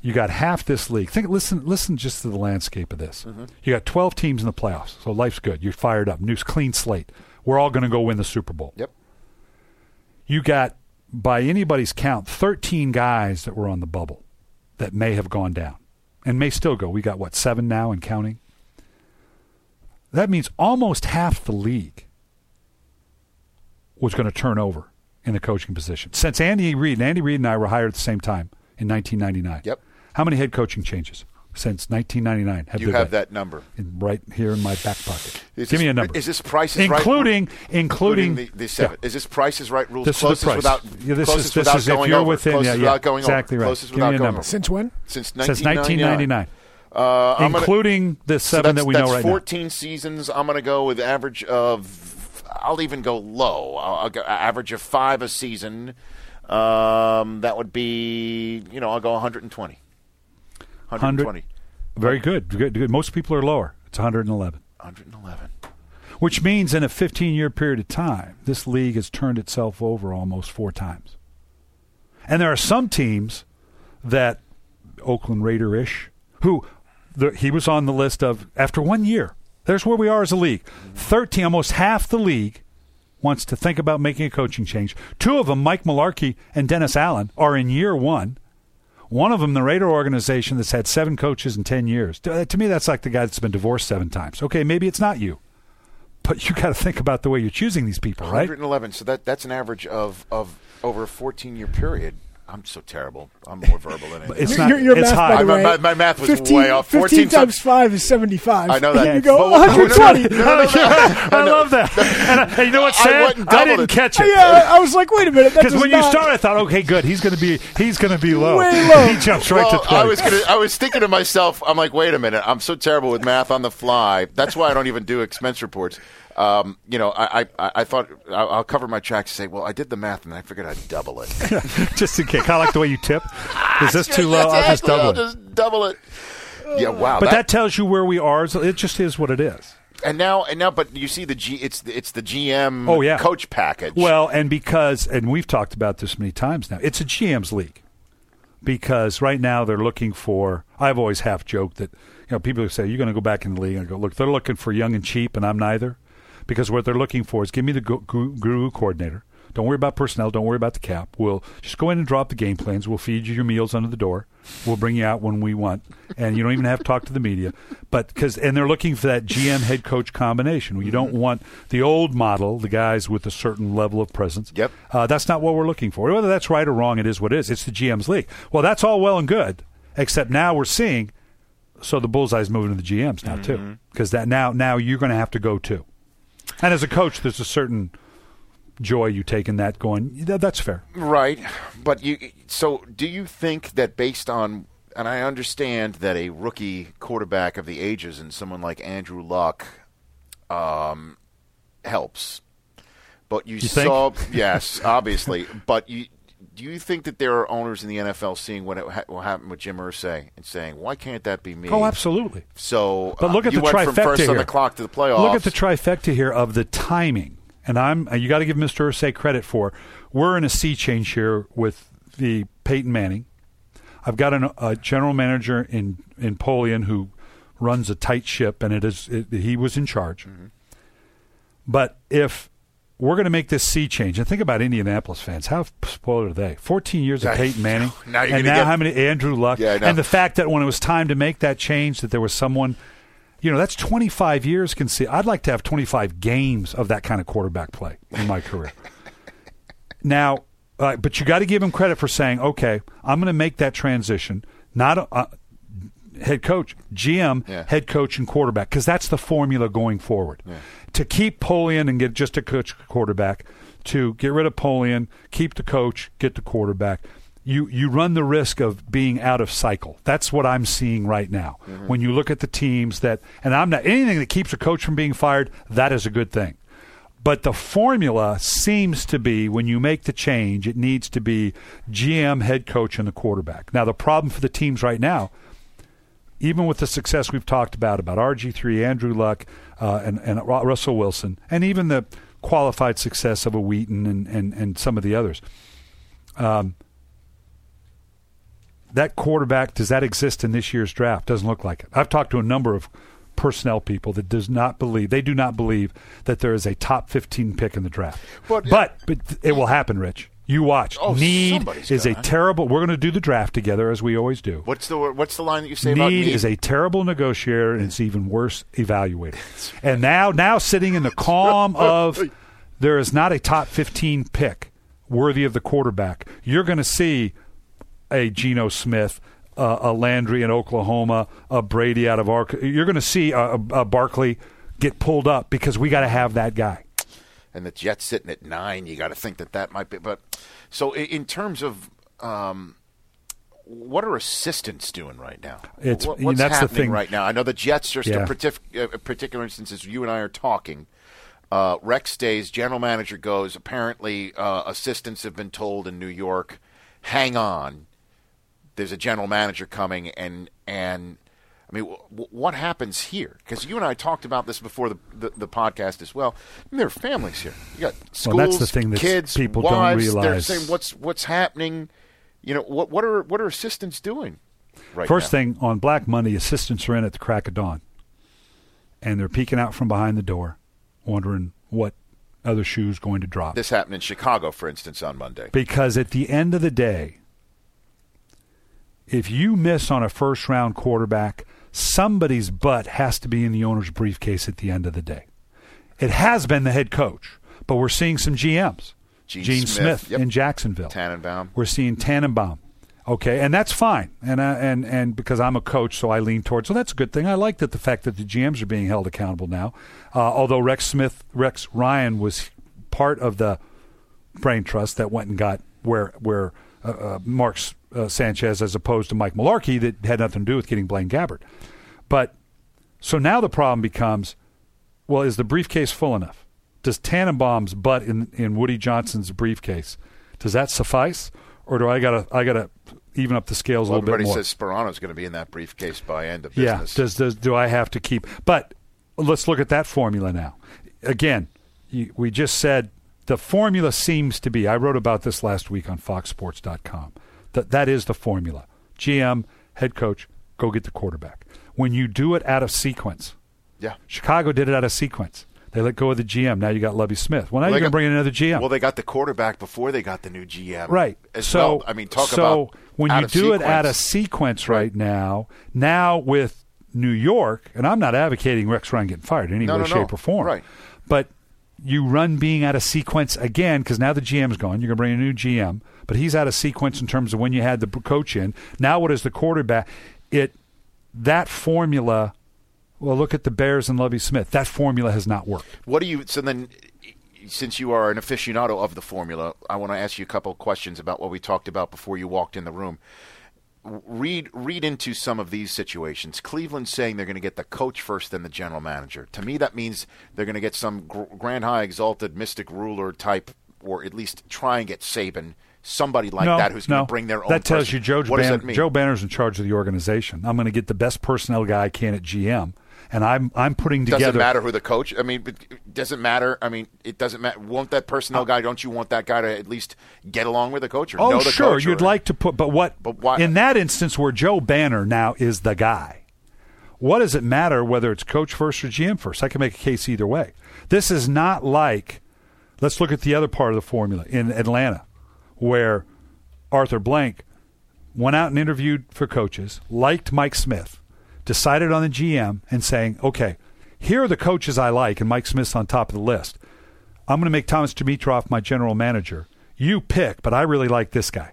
Speaker 5: you got half this league. Think, listen, listen, just to the landscape of this. You got twelve teams in the playoffs, so life's good. You're fired up, new clean slate. We're all going to go win the Super Bowl
Speaker 2: Yep.
Speaker 5: you got by anybody's count 13 guys that were on the bubble that may have gone down and may still go. We got what seven now and counting? That means almost half the league was going to turn over in the coaching position. Since andy reid and andy reid and i were hired at the same time in 1999
Speaker 2: Yep.
Speaker 5: how many head coaching changes since 1999 have
Speaker 2: You
Speaker 5: there
Speaker 2: have
Speaker 5: been?
Speaker 2: that number.
Speaker 5: In- right here in my back pocket
Speaker 2: Is
Speaker 5: give
Speaker 2: this-
Speaker 5: me a number
Speaker 2: Is this prices right?
Speaker 5: including including,
Speaker 2: the, the seven.
Speaker 5: yeah.
Speaker 2: Is this prices right rules?
Speaker 5: This is the
Speaker 2: closest
Speaker 5: price.
Speaker 2: without
Speaker 5: Yeah, this
Speaker 2: closest
Speaker 5: is- this
Speaker 2: without
Speaker 5: is if
Speaker 2: going
Speaker 5: you're
Speaker 2: over.
Speaker 5: within- yeah,
Speaker 2: closest
Speaker 5: yeah,
Speaker 2: without going
Speaker 5: exactly
Speaker 2: over.
Speaker 5: right.
Speaker 2: Closest
Speaker 5: Give me a
Speaker 2: going
Speaker 5: number.
Speaker 2: over.
Speaker 3: Since when?
Speaker 2: Since
Speaker 5: since
Speaker 2: 1999.
Speaker 5: 1999
Speaker 2: Uh, I'm gonna-
Speaker 5: including the seven
Speaker 2: that's,
Speaker 5: that we know
Speaker 2: that's
Speaker 5: right now.
Speaker 2: 14 seasons. I'm going to go with average of. I'll even go low. I'll, I'll go average of five a season. Um, that would be, you know, I'll go 120. 120.
Speaker 5: Very good. good. Good. Most people are lower. It's 111,
Speaker 2: 111.
Speaker 5: which means in a 15 year period of time, this league has turned itself over almost four times. And there are some teams that Oakland Raider ish who the, he was on the list of after one year. There's where we are as a league. Thirteen, almost half the league wants to think about making a coaching change. Two of them, Mike Mularkey and Dennis Allen, are in year one. One of them, the Raider organization that's had seven coaches in 10 years. To, to me, that's like the guy that's been divorced seven times. Okay, maybe it's not you. But you got to think about the way you're choosing these people, right?
Speaker 2: 111. So that that's an average of of over a 14 year period. I'm so terrible. I'm more verbal than anything.
Speaker 5: It's
Speaker 3: Your-
Speaker 5: not.
Speaker 3: your, your
Speaker 5: it's
Speaker 3: math,
Speaker 5: high.
Speaker 3: by the
Speaker 2: My-
Speaker 3: way,
Speaker 2: my- my math was
Speaker 3: 15,
Speaker 2: way off.
Speaker 3: 15
Speaker 2: 14
Speaker 3: times 5 is 75.
Speaker 2: I know that.
Speaker 3: And you go, 120.
Speaker 2: No, no, no,
Speaker 5: I love that. And, I, you know what's
Speaker 2: I
Speaker 5: sad?
Speaker 2: went
Speaker 5: I, didn't
Speaker 2: it.
Speaker 5: catch it.
Speaker 3: Yeah, I was like, wait a minute.
Speaker 5: Because
Speaker 3: does
Speaker 5: when you
Speaker 3: not-
Speaker 5: started, I thought, okay, good. He's going to be he's going to be low.
Speaker 3: Way low.
Speaker 5: He jumps right
Speaker 2: well,
Speaker 5: to twenty.
Speaker 2: I was gonna, I was thinking to myself, I'm like, wait a minute, I'm so terrible with math on the fly. That's why I don't even do expense reports. Um, you know, I, I, I thought I'll I'll cover my tracks and say, well, I did the math and I figured I'd double it.
Speaker 5: just in case. Kind of like the way you tip. Is this too low? I'll just double
Speaker 2: I'll
Speaker 5: it.
Speaker 2: just double it. Yeah, wow.
Speaker 5: But that, tells you where we are. So it just is what it is.
Speaker 2: and now and now, but you see the G, it's the, it's the GM
Speaker 5: Oh, yeah.
Speaker 2: coach package.
Speaker 5: Well, and because, and we've talked about this many times now, it's a GM's league. Because right now they're looking for, I've always half joked that, you know, people who say, you're going to go back in the league. And go, look, they're looking for young and cheap, and I'm neither. Because what they're looking for is give me the gu- gu- guru coordinator. Don't worry about personnel. Don't worry about the cap. We'll just go in and drop the game plans. We'll feed you your meals under the door. We'll bring you out when we want, and you don't even have to talk to the media. But because and they're looking for that GM head coach combination. You don't want the old model, the guys with a certain level of presence.
Speaker 2: Yep.
Speaker 5: Uh, that's not what we're looking for. Whether that's right or wrong, it is what it is. It's the GM's league. Well, that's all well and good, except now we're seeing. So the bullseye's moving to the GMs now too, because that now now you're going to have to go too. And as a coach, there's a certain joy you take in that. Going, that's fair.
Speaker 2: Right, but you. So, do you think that based on, and I understand that a rookie quarterback of the ages and someone like Andrew Luck, um, helps, but you,
Speaker 5: You think?
Speaker 2: saw, yes, obviously, but you. Do you think that there are owners in the NFL seeing what, it, what happened with Jim Irsay and saying, "Why can't that be me?"
Speaker 5: Oh, absolutely.
Speaker 2: So,
Speaker 5: But look
Speaker 2: uh,
Speaker 5: at the trifecta
Speaker 2: from first
Speaker 5: here.
Speaker 2: on the clock to the playoffs.
Speaker 5: Look at the trifecta here of the timing, and I'm uh, you got to give Mr. Irsay credit for. We're in a sea change here with the Peyton Manning. I've got an, a general manager in in Polian who runs a tight ship, and it is it, he was in charge.
Speaker 2: Mm-hmm.
Speaker 5: But if we're going to make this sea change, and think about Indianapolis fans, how spoiled are they? Fourteen years of
Speaker 2: Yeah,
Speaker 5: Peyton Manning,
Speaker 2: now you're
Speaker 5: and now
Speaker 2: get-
Speaker 5: how many Andrew Luck,
Speaker 2: Yeah,
Speaker 5: and the fact that when it was time to make that change, that there was someone, you know, that's 25 years. Can see. I'd like to have 25 games of that kind of quarterback play in my career. now, uh, but you got to give him credit for saying, okay, I'm going to make that transition. Not a, uh, head coach, GM,
Speaker 2: Yeah.
Speaker 5: head coach, and quarterback, because that's the formula going forward. To keep Polian and get just a coach quarterback, to get rid of Polian, keep the coach, get the quarterback. You you run the risk of being out of cycle. That's what I'm seeing right now. Mm-hmm. When you look at the teams that, and I'm not anything that keeps a coach from being fired. That is a good thing. But the formula seems to be when you make the change, it needs to be GM, head coach, and the quarterback. Now, the problem for the teams right now, even with the success we've talked about, about RG3, Andrew Luck, uh, and, and Russell Wilson, and even the qualified success of a Weeden and, and, and some of the others, um, that quarterback, does that exist in this year's draft? Doesn't look like it. I've talked to a number of personnel people that does not believe they do not believe that there is a top 15 pick in the draft.
Speaker 2: But-
Speaker 5: but but it will happen, Rich. You watch.
Speaker 2: Oh,
Speaker 5: need is a
Speaker 2: gonna.
Speaker 5: terrible. We're going to do the draft together as we always do.
Speaker 2: what's the what's the line that you say about
Speaker 5: Need
Speaker 2: need?
Speaker 5: is a terrible negotiator and it's even worse evaluator. And now, now sitting in the calm of there is not a top 15 pick worthy of the quarterback. You're going to see a Geno Smith, uh, a Landry in Oklahoma, a Brady out of Ark. You're going to see a, a, a Barkley get pulled up because we got to have that guy.
Speaker 2: And the Jets sitting at nine, you got to think that that might be. But so in terms of um, what are assistants doing right now?
Speaker 5: It's-
Speaker 2: What- what's
Speaker 5: that's the
Speaker 2: happening
Speaker 5: thing.
Speaker 2: right now. I know the Jets. Just
Speaker 5: Yeah.
Speaker 2: a partic- uh, particular instances. You and I are talking. Uh, Rex stays. General manager goes. Apparently, uh, assistants have been told in New York, "Hang on, there's a general manager coming," and and I mean, w- what happens here? Because you and I talked about this before the, the, the podcast as well. I mean, there are families here. You got schools,
Speaker 5: Well, that's the thing that
Speaker 2: kids,
Speaker 5: people don't
Speaker 2: wives. They're saying what's what's happening. You know what? What are what are assistants doing? Right
Speaker 5: First
Speaker 2: now?
Speaker 5: thing on Black Monday, assistants are in at the crack of dawn, and they're peeking out from behind the door, wondering what other shoe's going to drop.
Speaker 2: This happened in Chicago, for instance, on Monday.
Speaker 5: Because at the end of the day, if you miss on a first round quarterback, somebody's butt has to be in the owner's briefcase at the end of the day. It has been the head coach, but we're seeing some GMs.
Speaker 2: Gene
Speaker 5: Smith,
Speaker 2: Smith, yep.
Speaker 5: in Jacksonville.
Speaker 2: Tannenbaum.
Speaker 5: We're seeing Tannenbaum. Okay, and that's fine. And I, and and because I'm a coach, so I lean towards. So that's a good thing. I like that the fact that the GMs are being held accountable now. Uh, although Rex Smith, Rex Ryan was part of the brain trust that went and got where where uh, uh, Mark uh, Sanchez as opposed to Mike Mularkey that had nothing to do with getting Blaine Gabbert. But so now the problem becomes, well, is the briefcase full enough? Does Tannenbaum's butt in in Woody Johnson's briefcase does that suffice, or do I gotta I gotta even up the scales
Speaker 2: Well,
Speaker 5: a little bit more?
Speaker 2: everybody says Sparano's going to be in that briefcase by end of
Speaker 5: Yeah.
Speaker 2: business.
Speaker 5: Does does do I have to keep? But let's look at that formula now. Again, you, we just said the formula seems to be. I wrote about this last week on FoxSports.com. That that is the formula. GM, head coach, go get the quarterback. When you do it out of sequence,
Speaker 2: yeah.
Speaker 5: Chicago did it out of sequence. They let go of the GM. Now you got Lovie Smith. Well, now
Speaker 2: Well,
Speaker 5: you're going to bring in another GM.
Speaker 2: Well, they got the quarterback before they got the new GM.
Speaker 5: Right. So,
Speaker 2: well. I mean, talk
Speaker 5: so
Speaker 2: about
Speaker 5: when you do it out of
Speaker 2: sequence.
Speaker 5: sequence right, now, now with New York, and I'm not advocating Rex Ryan getting fired in any
Speaker 2: No,
Speaker 5: way,
Speaker 2: no,
Speaker 5: shape,
Speaker 2: no.
Speaker 5: or form.
Speaker 2: Right.
Speaker 5: But you run being out of sequence again because now the GM's gone. You're going to bring a new GM, but he's out of sequence in terms of when you had the coach in. Now, what is the quarterback? It that formula. Well, look at the Bears and Lovie Smith. That formula has not worked.
Speaker 2: What do you? So then, since you are an aficionado of the formula, I want to ask you a couple of questions about what we talked about before you walked in the room. Read read into some of these situations. Cleveland saying they're going to get the coach first, then the general manager. To me, that means they're going to get some gr- grand, high, exalted, mystic ruler type, or at least try and get Saban, somebody like
Speaker 5: no,
Speaker 2: that who's
Speaker 5: no.
Speaker 2: going to bring their own.
Speaker 5: That tells
Speaker 2: person.
Speaker 5: you Joe,
Speaker 2: What does
Speaker 5: Ban-
Speaker 2: that mean?
Speaker 5: Joe Banner's in charge of the organization. I'm going to get the best personnel guy I can at GM, and I'm I'm putting together.
Speaker 2: Doesn't matter who the coach. I mean, it doesn't matter. I mean, it doesn't matter. Won't that personnel uh, guy? Don't you want that guy to at least get along with the coach or
Speaker 5: Oh,
Speaker 2: know the
Speaker 5: sure,
Speaker 2: coach?
Speaker 5: you'd
Speaker 2: or-
Speaker 5: like to put, but what?
Speaker 2: But why-
Speaker 5: in that instance where Joe Banner now is the guy? What does it matter whether it's coach first or GM first? I can make a case either way. This is not like. Let's look at the other part of the formula in Atlanta, where Arthur Blank went out and interviewed for coaches, liked Mike Smith, decided on the GM, and saying, okay, here are the coaches I like, and Mike Smith's on top of the list. I'm going to make Thomas Dimitroff my general manager. You pick, but I really like this guy.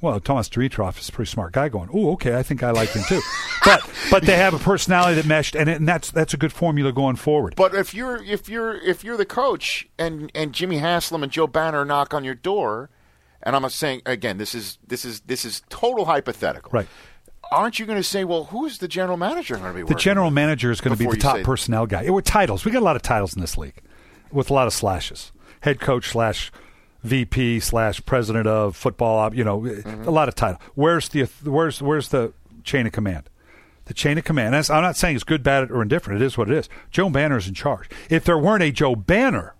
Speaker 5: Well, Thomas Dimitroff is a pretty smart guy. Going, oh, okay, I think I like him too. but but they have a personality that meshed, and, it, and that's that's a good formula going forward.
Speaker 2: But if you're if you're if you're the coach and and Jimmy Haslam and Joe Banner knock on your door, and I'm saying again, this is this is this is total hypothetical,
Speaker 5: Right.
Speaker 2: Aren't you going to say, well, who's the general manager going to be?
Speaker 5: The general manager is going to be the top
Speaker 2: say-
Speaker 5: personnel guy. It were titles. We got a lot of titles in this league, with a lot of slashes. Head coach slash VP slash president of football. You know,
Speaker 2: Mm-hmm.
Speaker 5: a lot of title. Where's the where's where's the chain of command? The chain of command. I'm not saying it's good, bad, or indifferent. It is what it is. Joe Banner is in charge. If there weren't a Joe Banner,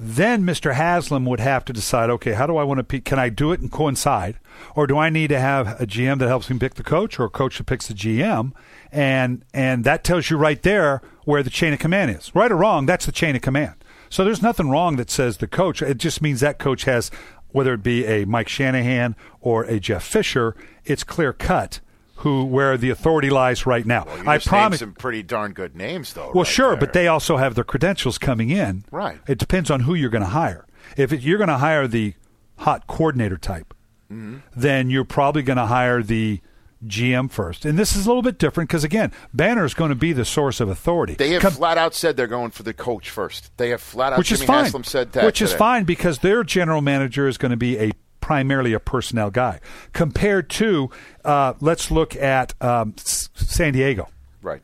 Speaker 5: then Mr. Haslam would have to decide, okay, how do I want to pick? Can I do it and coincide? Or do I need to have a GM that helps me pick the coach or a coach that picks the GM? And, and that tells you right there where the chain of command is. Right or wrong, that's the chain of command. So there's nothing wrong that says the coach. It just means that coach has, whether it be a Mike Shanahan or a Jeff Fisher, it's clear cut who, where the authority lies right now.
Speaker 2: Well,
Speaker 5: I promise.
Speaker 2: some pretty darn good names, though.
Speaker 5: Well,
Speaker 2: right
Speaker 5: sure,
Speaker 2: there.
Speaker 5: but they also have their credentials coming in.
Speaker 2: Right.
Speaker 5: It depends on who you're going to hire. If it, you're going to hire the hot coordinator type,
Speaker 2: Mm-hmm.
Speaker 5: then you're probably going to hire the GM first. And this is a little bit different because again, Banner is going to be the source of authority.
Speaker 2: They have
Speaker 5: Com-
Speaker 2: flat out said they're going for the coach first. They have flat out.
Speaker 5: which
Speaker 2: Jimmy
Speaker 5: is fine.
Speaker 2: Haslam said that.
Speaker 5: which is fine because their general manager is going to be a primarily a personnel guy compared to uh, let's look at um, S- San Diego.
Speaker 2: Right.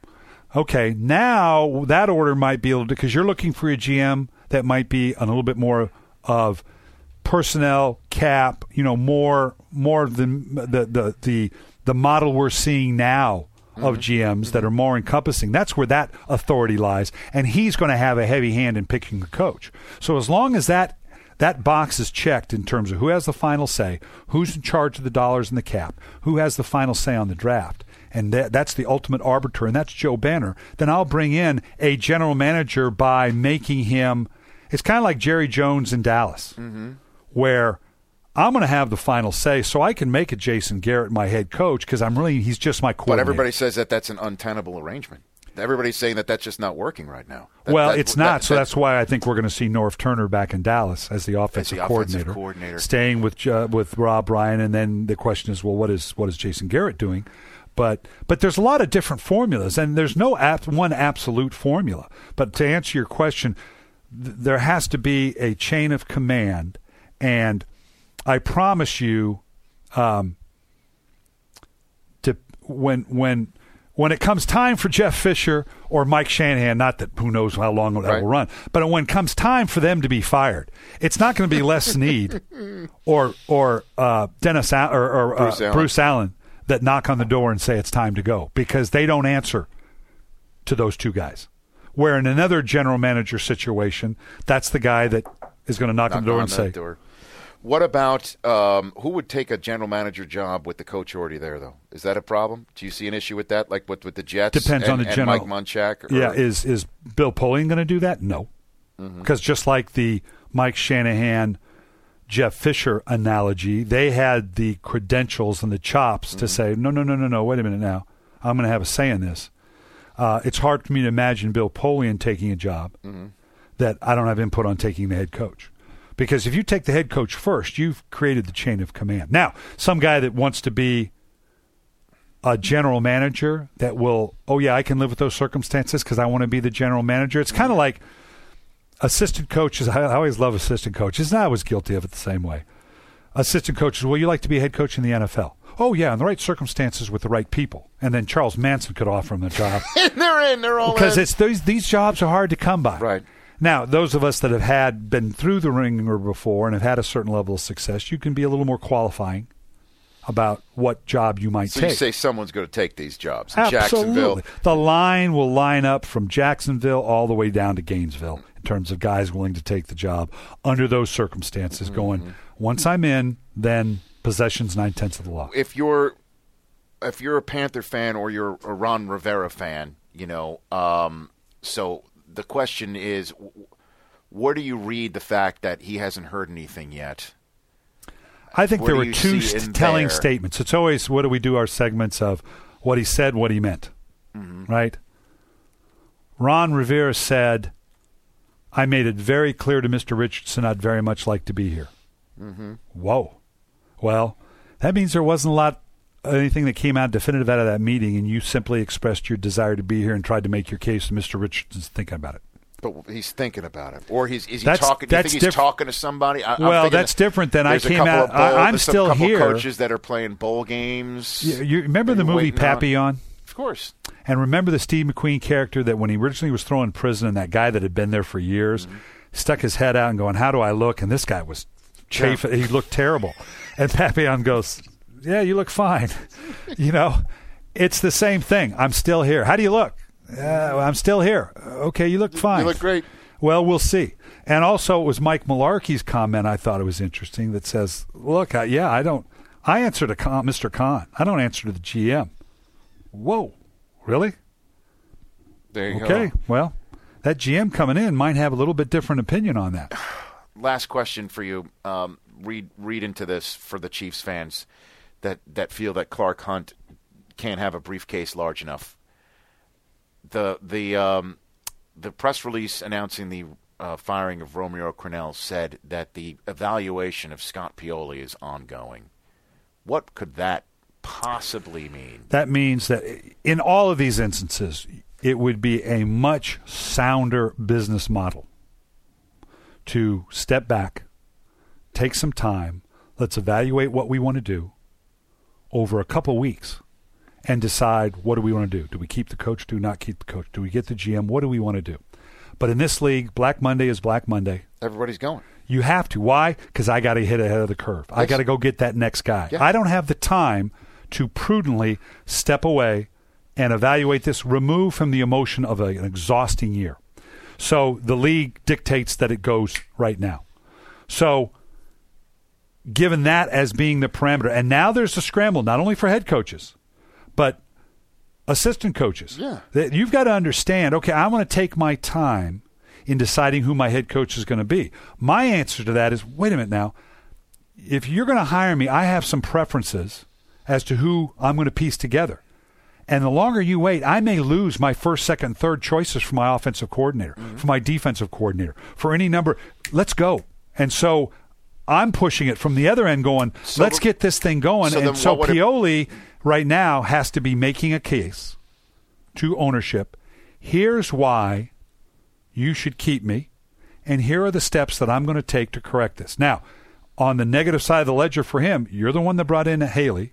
Speaker 5: Okay, now that order might be able to because you're looking for a GM that might be a little bit more of personnel cap, you know, more more than the the the the model we're seeing now of GMs that are more encompassing. That's where that authority lies, and he's going to have a heavy hand in picking the coach. So as long as that that box is checked in terms of who has the final say, who's in charge of the dollars and the cap, who has the final say on the draft, and that, that's the ultimate arbiter, and that's Joe Banner, then I'll bring in a general manager by making him. It's kind of like Jerry Jones in Dallas, mm-hmm. where I'm going to have the final say, so I can make it Jason Garrett my head coach because I'm really he's just my coordinator.
Speaker 2: But everybody says that that's an untenable arrangement. Everybody's saying that that's just not working right now. That-
Speaker 5: well,
Speaker 2: that-
Speaker 5: it's not.
Speaker 2: that-
Speaker 5: so
Speaker 2: that-
Speaker 5: that's why I think we're going to see Norv Turner back in Dallas as the offensive,
Speaker 2: offensive
Speaker 5: coordinator,
Speaker 2: coordinator.
Speaker 5: staying with uh, with Rob Ryan. And then the question is, well, what is what is Jason Garrett doing? But but there's a lot of different formulas, and there's no ab- one absolute formula. But to answer your question, th- there has to be a chain of command, and I promise you, um, to when when when it comes time for Jeff Fisher or Mike Shanahan, not that who knows how long that
Speaker 2: Right.
Speaker 5: will run, but when it comes time for them to be fired, it's not going to be Les Snead or or uh, Dennis Al- or, or
Speaker 2: Bruce
Speaker 5: uh,
Speaker 2: Allen.
Speaker 5: Bruce Allen that knock on the door and say it's time to go because they don't answer to those two guys. Where in another general manager situation, that's the guy that is going to knock, on the door and say,
Speaker 2: door. What about um, who would take a general manager job with the coach already there, though? Is that a problem? Do you see an issue with that, like with, with the Jets?
Speaker 5: Depends
Speaker 2: and,
Speaker 5: on the
Speaker 2: and
Speaker 5: general.
Speaker 2: Mike Munchak. or-
Speaker 5: Yeah, is is Bill Polian going to do that? No,
Speaker 2: Mm-hmm.
Speaker 5: because just like the Mike Shanahan, Jeff Fisher analogy, they had the credentials and the chops
Speaker 2: Mm-hmm.
Speaker 5: to say, no, no, no, no, no. Wait a minute now. I'm going to have a say in this. Uh, it's hard for me to imagine Bill Polian taking a job
Speaker 2: Mm-hmm.
Speaker 5: that I don't have input on taking the head coach. Because if you take the head coach first, you've created the chain of command. Now, some guy that wants to be a general manager that will, oh yeah, I can live with those circumstances because I want to be the general manager. It's kind of like assistant coaches. I always love assistant coaches, and I was guilty of it the same way. Assistant coaches, well, you like to be a head coach in the NFL. Oh yeah, in the right circumstances with the right people. And then Charles Manson could offer him the job
Speaker 2: they're in. They're all
Speaker 5: because
Speaker 2: in.
Speaker 5: it's these these jobs are hard to come by.
Speaker 2: Right.
Speaker 5: Now, those of us that have had been through the ringer before and have had a certain level of success, you can be a little more qualifying about what job you might
Speaker 2: so
Speaker 5: take.
Speaker 2: you say someone's going to take these jobs in
Speaker 5: Absolutely.
Speaker 2: Jacksonville.
Speaker 5: The line will line up from Jacksonville all the way down to Gainesville in terms of guys willing to take the job under those circumstances.
Speaker 2: Mm-hmm.
Speaker 5: Going once I'm in, then possession's nine tenths of the law.
Speaker 2: if you're if you're a Panther fan or you're a Ron Rivera fan, you know, um, so the question is, where do you read the fact that he hasn't heard anything yet?
Speaker 5: I think
Speaker 2: What
Speaker 5: there were two st- telling
Speaker 2: there?
Speaker 5: statements. It's always what do we do our segments of what he said, what he meant,
Speaker 2: Mm-hmm.
Speaker 5: right? Ron Rivera said, "I made it very clear to Mr. Richardson I'd very much like to be here."
Speaker 2: Mm-hmm.
Speaker 5: Whoa, well, that means there wasn't a lot anything that came out definitive out of that meeting, and you simply expressed your desire to be here and tried to make your case. And Mr. Richardson's thinking about it.
Speaker 2: But he's thinking about it, or he's is he
Speaker 5: That's-
Speaker 2: talking? Do you think he's
Speaker 5: diff-
Speaker 2: talking to somebody? I,
Speaker 5: Well, that's different than I came out-
Speaker 2: bowl-
Speaker 5: I- I'm
Speaker 2: there's
Speaker 5: still
Speaker 2: a couple
Speaker 5: here.
Speaker 2: Coaches that are playing bowl games.
Speaker 5: You, you remember the movie
Speaker 2: waiting on?
Speaker 5: Papillon?
Speaker 2: Of course.
Speaker 5: And remember the Steve McQueen character that when he originally was thrown in prison, and that guy that had been there for years
Speaker 2: Mm-hmm.
Speaker 5: stuck his head out and going, "How do I look?" And this guy was chafing; he looked terrible. And Papillon goes, "Yeah, you look fine." you know, it's the same thing. I'm still here. How do you look? Uh, I'm still here. Okay, you look fine.
Speaker 2: You look great.
Speaker 5: Well, we'll see. And also, it was Mike Mularkey's comment. I thought it was interesting that says, "Look, I, yeah, I don't. I answer to Khan, Mr. Khan. I don't answer to the GM." Whoa, really?
Speaker 2: There you
Speaker 5: Okay.
Speaker 2: go.
Speaker 5: Okay, well, that GM coming in might have a little bit different opinion on that.
Speaker 2: last question for you. Um, read read into this for the Chiefs fans that that feel that Clark Hunt can't have a briefcase large enough. The the um, the press release announcing the uh, firing of Romeo Crennel said that the evaluation of Scott Pioli is ongoing. What could that possibly mean?
Speaker 5: That means that in all of these instances, it would be a much sounder business model to step back, take some time, let's evaluate what we want to do over a couple weeks and decide what do we want to do. Do we keep the coach? Do not keep the coach? Do we get the GM? What do we want to do? But in this league, Black Monday is Black Monday.
Speaker 2: Everybody's going.
Speaker 5: You have to. Why? Because I got to hit ahead of the curve. I got to go get that next guy.
Speaker 2: Yeah.
Speaker 5: I don't have the time to prudently step away and evaluate this, remove from the emotion of a- an exhausting year. So the league dictates that it goes right now. So, given that as being the parameter, and now there's a scramble not only for head coaches, but assistant coaches.
Speaker 2: Yeah.
Speaker 5: That you've got to understand. Okay, I want to take my time in deciding who my head coach is going to be. My answer to that is, wait a minute now. If you're going to hire me, I have some preferences as to who I'm going to piece together. And the longer you wait, I may lose my first, second, third choices for my offensive coordinator, mm-hmm. for my defensive coordinator, for any number. Let's go. And so I'm pushing it from the other end, going,
Speaker 2: So
Speaker 5: let's get this thing going.
Speaker 2: so
Speaker 5: and so
Speaker 2: would it-
Speaker 5: Pioli right now has to be making a case to ownership. Here's why you should keep me, and here are the steps that I'm going to take to correct this. Now, on the negative side of the ledger for him, you're the one that brought in Haley,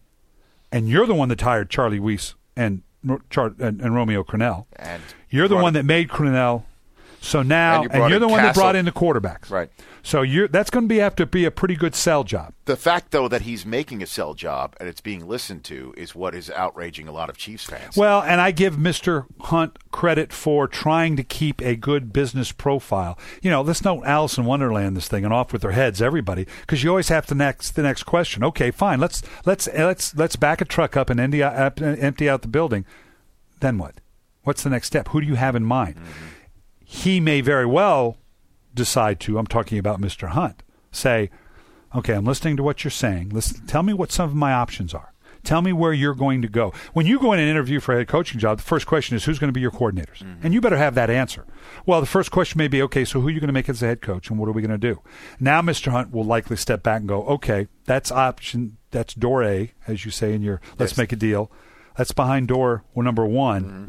Speaker 5: and you're the one that hired Charlie Weis and Char- and, and Romeo Crennel.
Speaker 2: And
Speaker 5: You're the one that made Crennel. So now,
Speaker 2: And you
Speaker 5: and you're the one that brought in the quarterbacks.
Speaker 2: Right.
Speaker 5: So you're that's going to be have to be a pretty good sell job.
Speaker 2: The fact, though, that he's making a sell job and it's being listened to is what is outraging a lot of Chiefs fans.
Speaker 5: Well, and I give Mr. Hunt credit for trying to keep a good business profile. You know, let's not Alice in Wonderland this thing and off with their heads, everybody, because you always have the next the next question. Okay, fine. Let's let's let's let's back a truck up and empty out, empty out the building. Then what? What's the next step? Who do you have in mind? Mm-hmm. He may very well decide to. I'm talking about Mr. Hunt. Say, okay, I'm listening to what you're saying. Listen, tell me what some of my options are. Tell me where you're going to go. When you go in an interview for a head coaching job, the first question is who's going to be your coordinators? Mm-hmm. And you better have that answer. Well, the first question may be, okay, so who are you going to make as a head coach and what are we going to do? Now, Mr. Hunt will likely step back and go, okay, that's option, that's door A, as you say in your let's
Speaker 2: Yes.
Speaker 5: make a deal. That's behind door number one. Mm-hmm.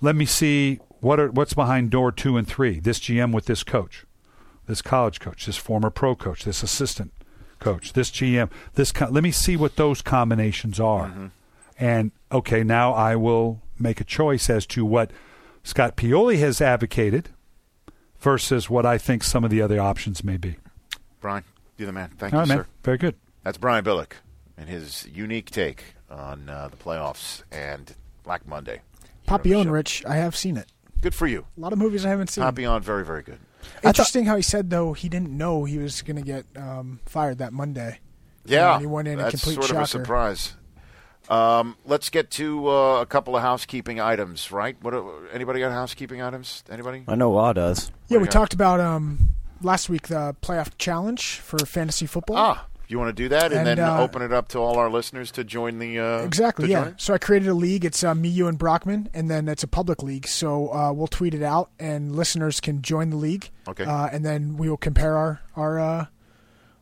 Speaker 5: Let me see what are what's behind door two and three. This GM with this coach, this college coach, this former pro coach, this assistant coach, this GM, this. Co- let me see what those combinations are, and okay, now I will make a choice as to what Scott Pioli has advocated versus what I think some of the other options may be.
Speaker 2: Brian, you're the man. Thank
Speaker 5: All
Speaker 2: you,
Speaker 5: right, man.
Speaker 2: sir.
Speaker 5: Very good.
Speaker 2: That's Brian Billick and his unique take on uh, the playoffs and Black Monday. here on the
Speaker 3: Papillon. Rich, I have seen it.
Speaker 2: Good for you.
Speaker 3: A lot of movies I haven't seen.
Speaker 2: Papillon, very, very good.
Speaker 3: Interesting how he said though he didn't know he was going to get um, fired that Monday.
Speaker 2: Yeah,
Speaker 3: And he went in a
Speaker 2: that's
Speaker 3: complete
Speaker 2: sort of a surprise. Um, let's get to uh, a couple of housekeeping items, right? What? uh, Anybody got housekeeping items? Anybody?
Speaker 4: I know Law does.
Speaker 3: Yeah,
Speaker 2: What
Speaker 3: we
Speaker 2: do you got?
Speaker 3: talked about um, last week the playoff challenge for fantasy football.
Speaker 2: Ah, you want to do that and,
Speaker 3: And,
Speaker 2: then
Speaker 3: uh,
Speaker 2: open it up to all our listeners to join the uh,
Speaker 3: Exactly. Yeah.
Speaker 2: join?
Speaker 3: So I created a league. It's uh, me, you, and Brockman, and then it's a public league. So uh, we'll tweet it out, and listeners can join the league.
Speaker 2: Okay.
Speaker 3: Uh, and then we will compare our our uh,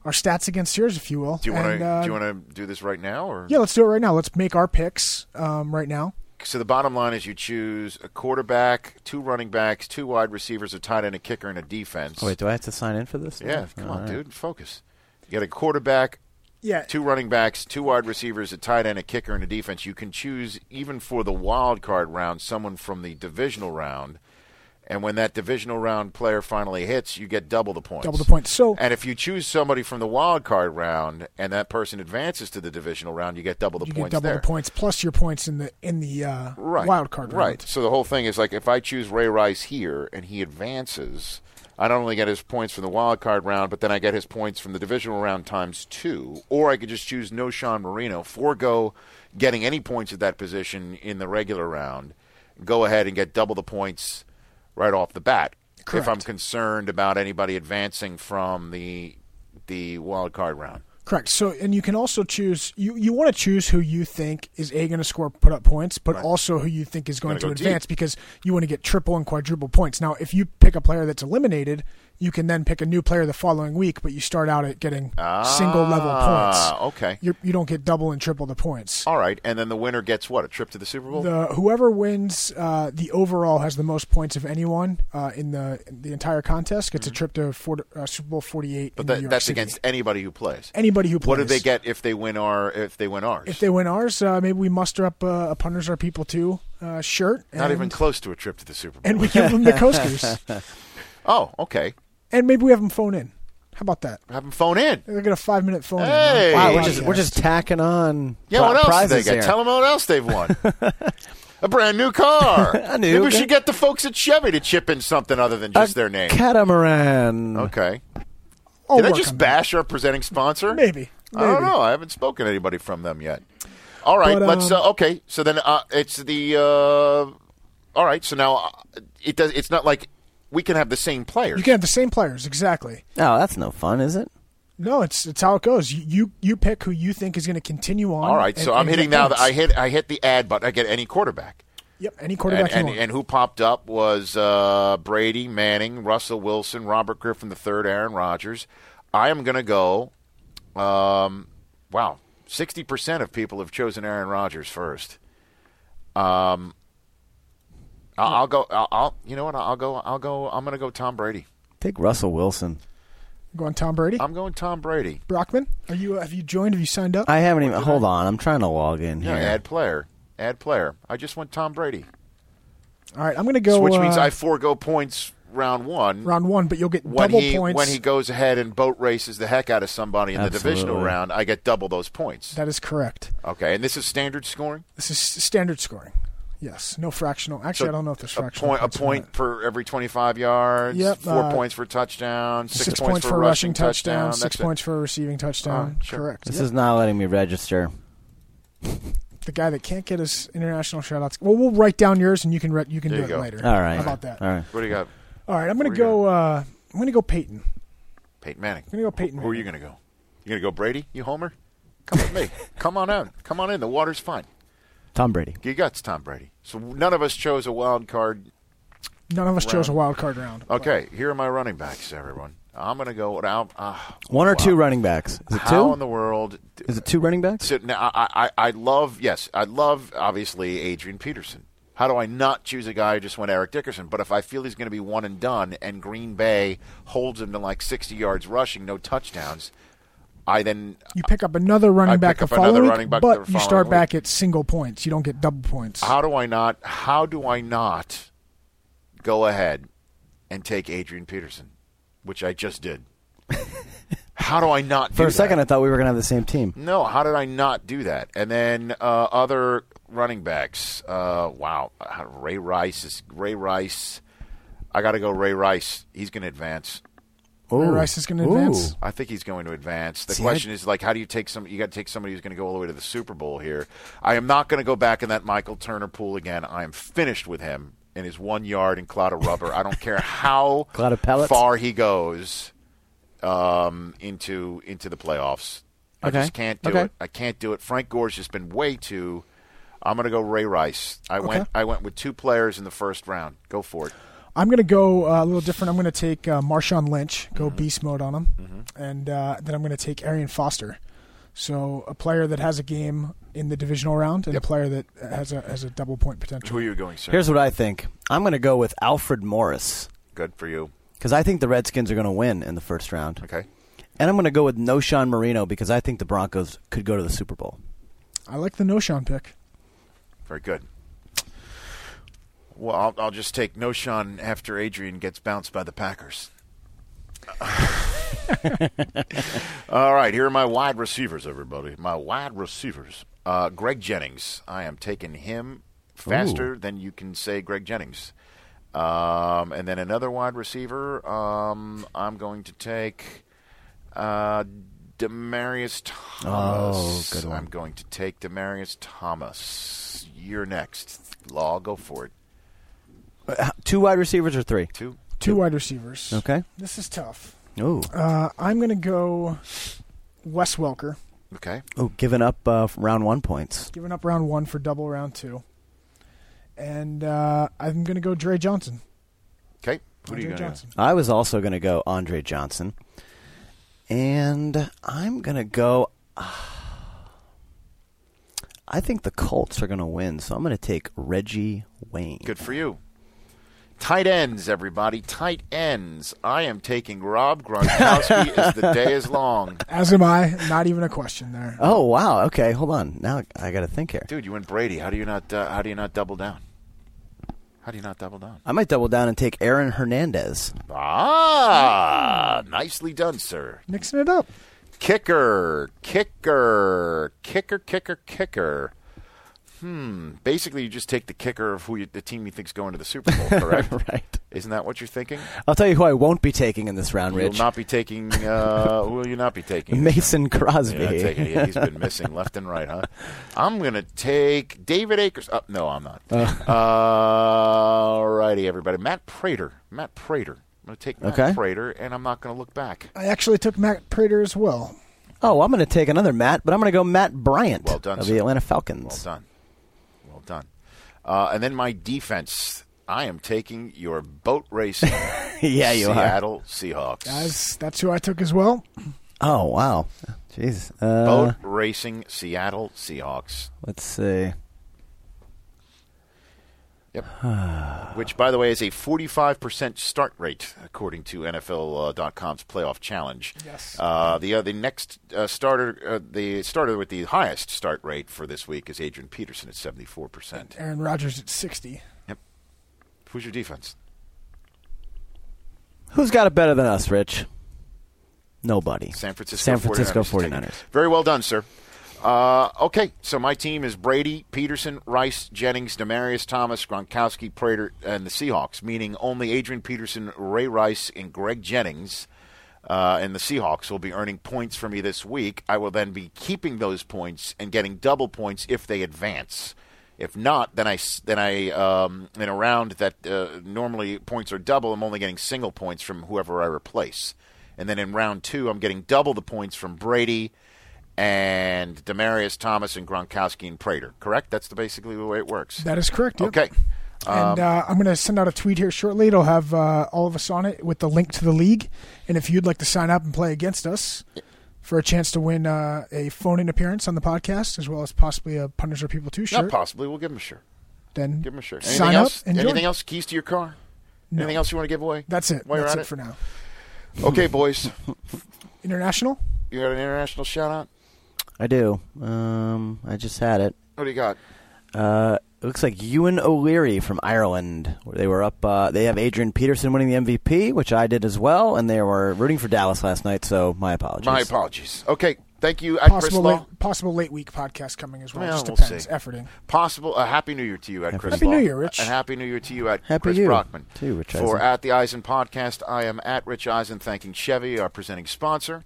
Speaker 3: our stats against yours, if you will.
Speaker 2: Do you want to
Speaker 3: uh,
Speaker 2: do you want to do this right now or?
Speaker 3: Yeah, let's do it right now. Let's make our picks um, right now.
Speaker 2: So the bottom line is you choose a quarterback, two running backs, two wide receivers, a tight end, a kicker, and a defense.
Speaker 4: Oh, wait, do I have to sign in for this?
Speaker 2: yeah, come
Speaker 4: All
Speaker 2: on,
Speaker 4: right.
Speaker 2: dude, focus. You got a quarterback,
Speaker 3: Yeah.
Speaker 2: two running backs, two wide receivers, a tight end, a kicker, and a defense. You can choose even for the wild card round someone from the divisional round. And when that divisional round player finally hits, you get double the points.
Speaker 3: Double the points. So
Speaker 2: And if you choose somebody from the wild card round and that person advances to the divisional round, you get double the
Speaker 3: you
Speaker 2: points
Speaker 3: get double
Speaker 2: there.
Speaker 3: the points plus your points in the in the uh,
Speaker 2: right.
Speaker 3: wild card. Round. Right.
Speaker 2: So the whole thing is like if I choose Ray Rice here and he advances, I not only get his points from the wild card round, but then I get his points from the divisional round times two. Or I could just choose Knowshon Moreno, forego getting any points at that position in the regular round, go ahead and get double the points right off the bat. If I'm concerned about anybody advancing from the the wild card round.
Speaker 3: Correct. So, and you can also choose. You you want to choose who you think is a going to score, put up points, but also who you think is going to
Speaker 2: go
Speaker 3: advance
Speaker 2: deep.
Speaker 3: because you want to get triple and quadruple points. Now, if you pick a player that's eliminated, you can then pick a new player the following week, but you start out at getting single level
Speaker 2: Ah,
Speaker 3: points.
Speaker 2: okay.
Speaker 3: You're, you don't get double and triple the points.
Speaker 2: All right, and then the winner gets what? A trip to the Super Bowl?
Speaker 3: The whoever wins uh, the overall has the most points of anyone uh, in the the entire contest gets a trip to 40, uh, Super Bowl forty eight.
Speaker 2: Mm-hmm. But
Speaker 3: in
Speaker 2: that, that's
Speaker 3: City.
Speaker 2: against anybody who plays.
Speaker 3: anybody who plays.
Speaker 2: What do they get if they win our if they win ours?
Speaker 3: If they win ours, uh, maybe we muster up uh, a punters are people too uh, shirt.
Speaker 2: Not
Speaker 3: and,
Speaker 2: even close to a trip to the Super Bowl.
Speaker 3: And we give them the coasters,
Speaker 2: oh, okay.
Speaker 3: And maybe we have them phone in. How about that?
Speaker 2: Have them phone in.
Speaker 3: They get a five minute phone
Speaker 2: Hey!
Speaker 3: in.
Speaker 4: Wow, we're just we're just tacking on.
Speaker 2: Yeah,
Speaker 4: pri-
Speaker 2: what else
Speaker 4: prizes
Speaker 2: they get?
Speaker 4: here.
Speaker 2: Tell them what else they've won. a brand new car.
Speaker 4: A new
Speaker 2: Maybe we should get the folks at Chevy to chip in something other than just
Speaker 4: A
Speaker 2: their name.
Speaker 4: Catamaran.
Speaker 2: Okay.
Speaker 3: I'll
Speaker 2: Did I just
Speaker 3: on that.
Speaker 2: bash our presenting sponsor?
Speaker 3: Maybe.
Speaker 2: I don't know. I haven't spoken to anybody from them yet. All right,
Speaker 3: But,
Speaker 2: let's.
Speaker 3: um,
Speaker 2: Uh, okay, so then uh, it's the. Uh, all right, so now uh, it does. It's not like we can have the same players.
Speaker 3: You can have the same players exactly.
Speaker 4: Oh, that's no fun, is it?
Speaker 3: No, it's it's how it goes. You you, you pick who you think is going to continue on.
Speaker 2: all right,
Speaker 3: and-
Speaker 2: so I'm hitting now. That. I hit. I hit the ad button. I get any quarterback.
Speaker 3: Yep, any quarterback
Speaker 2: and,
Speaker 3: you want.
Speaker 2: and who popped up was uh, Brady, Manning, Russell Wilson, Robert Griffin the third, Aaron Rodgers. I am going to go. Um, wow, sixty percent of people have chosen Aaron Rodgers first. Um, I'll, I'll go. I'll, I'll. You know what? I'll go. I'll go. I'm going to go Tom Brady.
Speaker 4: Take Russell Wilson.
Speaker 3: Going Tom Brady.
Speaker 2: I'm going Tom Brady.
Speaker 3: Brockman, are you have you joined? Have you signed up?
Speaker 4: I haven't even. Hold on, I'm trying to log in
Speaker 2: Yeah,
Speaker 4: here.
Speaker 2: add player. Add player. I just want Tom Brady,
Speaker 3: All right, I'm going to go.
Speaker 2: which means
Speaker 3: uh,
Speaker 2: I forego points round one.
Speaker 3: round one, but you'll get
Speaker 2: when
Speaker 3: double
Speaker 2: he
Speaker 3: points.
Speaker 2: when he goes ahead and boat races the heck out of somebody in the divisional
Speaker 4: Absolutely.
Speaker 2: round, I get double those points.
Speaker 3: that is correct.
Speaker 2: Okay, and this is standard scoring.
Speaker 3: This is standard scoring. Yes, no fractional. Actually, I don't know if there's
Speaker 2: a
Speaker 3: fractional.
Speaker 2: point a point
Speaker 3: not.
Speaker 2: per every twenty five yards.
Speaker 3: Yep,
Speaker 2: four
Speaker 3: uh,
Speaker 2: points for touchdown. Six,
Speaker 3: Six,
Speaker 2: points, for a rushing touchdown.
Speaker 3: Six
Speaker 2: That's it.
Speaker 3: points for a receiving touchdown.
Speaker 2: Ah, sure.
Speaker 3: Correct.
Speaker 4: This
Speaker 3: Yep.
Speaker 4: is not letting me register.
Speaker 3: the guy that can't get his international shoutouts. Well, we'll write down yours, and you can re- you can
Speaker 2: There
Speaker 3: do
Speaker 2: you
Speaker 3: it
Speaker 2: go.
Speaker 3: later.
Speaker 4: All right.
Speaker 3: How about that?
Speaker 4: All right.
Speaker 2: What do you got,
Speaker 3: All right, I'm going to go. Uh, I'm going to go Peyton.
Speaker 2: Peyton Manning?
Speaker 3: I'm going to go Peyton.
Speaker 2: Who are you going to go? You going to go Brady? You Homer? Come with me. Come on out. Come on in. The water's fine.
Speaker 4: Tom Brady.
Speaker 2: You got Tom Brady. So none of us chose a wild card
Speaker 3: None of us chose a
Speaker 2: Round.
Speaker 3: wild card round.
Speaker 2: Okay, here are my running backs, everyone. I'm going to go without. Uh,
Speaker 4: One or
Speaker 2: wow.
Speaker 4: two running backs. Is it
Speaker 2: How
Speaker 4: two?
Speaker 2: in the world?
Speaker 4: Is it two running backs?
Speaker 2: So now, I, I, I love, yes, I love, obviously, Adrian Peterson. How do I not choose a guy who just went Eric Dickerson? But if I feel he's going to be one and done and Green Bay holds him to like 60 yards rushing, no touchdowns, I then.
Speaker 3: You pick up another running
Speaker 2: I
Speaker 3: back
Speaker 2: pick
Speaker 3: the following week,
Speaker 2: running back
Speaker 3: but
Speaker 2: the
Speaker 3: you start
Speaker 2: week.
Speaker 3: back at single points. You don't get double points.
Speaker 2: How do I not? How do I not go ahead and take Adrian Peterson, which I just did? how do I not?
Speaker 4: For
Speaker 2: do
Speaker 4: a second. I thought we were going to have the same team.
Speaker 2: No, how did I not do that? And then uh, other running backs. Uh, wow, Uh, Ray Rice is Ray Rice. I got to go. Ray Rice. He's going to advance.
Speaker 3: Ray
Speaker 4: Ooh.
Speaker 3: Rice is going to advance.
Speaker 2: I think he's going to advance. The
Speaker 4: See,
Speaker 2: question
Speaker 4: I-
Speaker 2: is like, how do you take some? You got to take somebody who's going to go all the way to the Super Bowl here. I am not going to go back in that Michael Turner pool again. I am finished with him in his one yard and cloud of rubber. I don't care how
Speaker 4: Cloud of pellets?
Speaker 2: far he goes um, into into the playoffs. I just can't do
Speaker 4: Okay.
Speaker 2: it. I can't do it. Frank Gore's just been way too. I'm going to go Ray Rice. I went. I went with two players in the first round. Go for it.
Speaker 3: I'm going to go uh, a little different. I'm going to take uh, Marshawn Lynch, go
Speaker 2: Mm-hmm.
Speaker 3: beast mode on him, and uh, then I'm going to take Arian Foster. So a player that has a game in the divisional round and a player that has a has a double point potential.
Speaker 2: Who are you going, sir?
Speaker 4: Here's what I think. I'm going to go with Alfred Morris
Speaker 2: Good for you.
Speaker 4: because I think the Redskins are going to win in the first round.
Speaker 2: Okay.
Speaker 4: And I'm going to go with Knowshon Moreno because I think the Broncos could go to the Super Bowl.
Speaker 3: I like the Knowshon pick.
Speaker 2: Very good. Well, I'll, I'll just take Knowshon after Adrian gets bounced by the Packers. All right, here are my wide receivers, everybody. My wide receivers. Uh, Greg Jennings. I am taking him faster than you can say Greg Jennings. Um, and then another wide receiver. Um, I'm going to take uh, Demaryius Thomas.
Speaker 4: Oh, good one.
Speaker 2: I'm going to take Demaryius Thomas. You're next. Law, go for it.
Speaker 4: Uh, Two wide receivers or three?
Speaker 2: Two.
Speaker 3: Two wide receivers.
Speaker 4: Okay.
Speaker 3: This is tough.
Speaker 4: Ooh.
Speaker 3: Uh, I'm going to go Wes Welker,
Speaker 2: Okay.
Speaker 4: Oh, giving up uh, round one points.
Speaker 3: giving up round one for double round two. And uh, I'm going to go Dre Johnson.
Speaker 2: Okay. Who do you
Speaker 3: Andre
Speaker 2: got?
Speaker 3: Johnson.
Speaker 4: I was also going to go Andre Johnson. And I'm going to go. I think the Colts are going to win, so I'm going to take Reggie Wayne.
Speaker 2: Good for you. Tight ends, everybody. Tight ends. I am taking Rob Gronkowski as the day is long.
Speaker 3: As am I. Not even a question there.
Speaker 4: Oh wow! Okay, hold on. Now I got to think here.
Speaker 2: Dude, you went Brady. How do you not? Uh, how do you not double down? How do you not double down?
Speaker 4: I might double down and take Aaron Hernandez.
Speaker 2: Ah, nicely done, sir.
Speaker 3: Mixing it up.
Speaker 2: Kicker, kicker, kicker, kicker, kicker. Hmm. Basically, you just take the kicker of who you, the team you think's going to the Super Bowl, correct?
Speaker 4: right.
Speaker 2: Isn't that what you're thinking?
Speaker 4: I'll tell you who I won't be taking in this round,
Speaker 2: You'll
Speaker 4: Rich.
Speaker 2: not be taking. Uh, who will you not be taking?
Speaker 4: Mason Crosby.
Speaker 2: You're not taking- yeah, he's been missing left and right, huh? I'm going to take David Akers. Oh, no, I'm not. Uh. Uh, all righty, everybody. Matt Prater. Matt Prater. I'm going to take Matt
Speaker 4: Okay.
Speaker 2: Prater, and I'm not going to look back.
Speaker 3: I actually took Matt Prater as well.
Speaker 4: Oh, I'm going to take another Matt, but I'm going to go Matt Bryant
Speaker 2: Well done,
Speaker 4: of
Speaker 2: sir.
Speaker 4: the Atlanta Falcons.
Speaker 2: Well done. Well done. Uh, and then my defense. I am taking your boat racing
Speaker 4: yeah, you are.
Speaker 2: Seattle Seahawks.
Speaker 3: Guys, that's who I took as well.
Speaker 4: Oh, wow. Jeez. Uh,
Speaker 2: boat racing Seattle Seahawks.
Speaker 4: let's see.
Speaker 2: Yep. Which, by the way, is a 45% start rate, according to NFL.com's playoff challenge.
Speaker 3: Yes.
Speaker 2: Uh, the uh, the next uh, starter, uh, the starter with the highest start rate for this week is Adrian Peterson at 74%.
Speaker 3: Aaron Rodgers at 60. Yep.
Speaker 2: Who's your defense?
Speaker 4: Who's got it better than us, Rich? Nobody.
Speaker 2: San Francisco.
Speaker 4: San Francisco
Speaker 2: 49ers.
Speaker 4: 49ers.
Speaker 2: Very well done, sir. Uh, okay, so my team is Brady, Peterson, Rice, Jennings, Demaryius Thomas, Gronkowski, Prater, and the Seahawks. Meaning only Adrian Peterson, Ray Rice, and Greg Jennings. Uh, and the Seahawks will be earning points for me this week. I will then be keeping those points and getting double points if they advance. If not, then I then I um, in a round that uh, normally points are double, I'm only getting single points from whoever I replace. And then in round two, I'm getting double the points from Brady and Demaryius Thomas and Gronkowski and Prater. Correct? That's the basically the way it works.
Speaker 3: That is correct. Yep.
Speaker 2: Okay.
Speaker 3: And
Speaker 2: Um,
Speaker 3: uh, I'm going to send out a tweet here shortly. It'll have uh, all of us on it with the link to the league. And if you'd like to sign up and play against us for a chance to win uh, a phone-in appearance on the podcast, as well as possibly a Punisher People Two
Speaker 2: Not
Speaker 3: shirt,
Speaker 2: possibly. We'll give them a shirt.
Speaker 3: then
Speaker 2: Give them a shirt. Anything
Speaker 3: sign
Speaker 2: else?
Speaker 3: up join.
Speaker 2: Anything else? Keys to your car?
Speaker 3: No.
Speaker 2: Anything else you want to give away?
Speaker 3: That's it. That's it,
Speaker 2: it?
Speaker 3: for now.
Speaker 2: Okay, boys.
Speaker 3: International.
Speaker 2: You got an international shout out?
Speaker 4: I do. Um, I just had it.
Speaker 2: What do you got?
Speaker 4: Uh, it looks like Ewan O'Leary from Ireland. Where they were up. Uh, they have Adrian Peterson winning the MVP, which I did as well, and they were rooting for Dallas last night. So my apologies.
Speaker 2: My apologies. Okay. Thank you, at Chris
Speaker 3: Possible
Speaker 2: Law.
Speaker 3: late, possible late week podcast coming as well.
Speaker 2: Well,
Speaker 3: Just
Speaker 2: we'll
Speaker 3: depends.
Speaker 2: see.
Speaker 3: Efforting.
Speaker 2: Possible. Uh, happy New Year to you, at Chris
Speaker 3: Happy
Speaker 2: Law.
Speaker 3: New Year, Rich.
Speaker 2: And happy New Year to you, at
Speaker 4: Happy
Speaker 2: Chris
Speaker 4: you,
Speaker 2: Brockman.
Speaker 4: too, Rich
Speaker 2: For
Speaker 4: Eisen.
Speaker 2: at the Eisen podcast, I am at Rich Eisen, thanking Chevy, our presenting sponsor,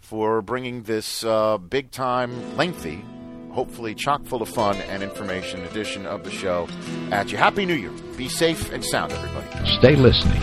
Speaker 2: for bringing this uh, big time, lengthy, hopefully chock full of fun and information edition of the show at you. Happy New Year. Be safe and sound, everybody.
Speaker 1: Stay listening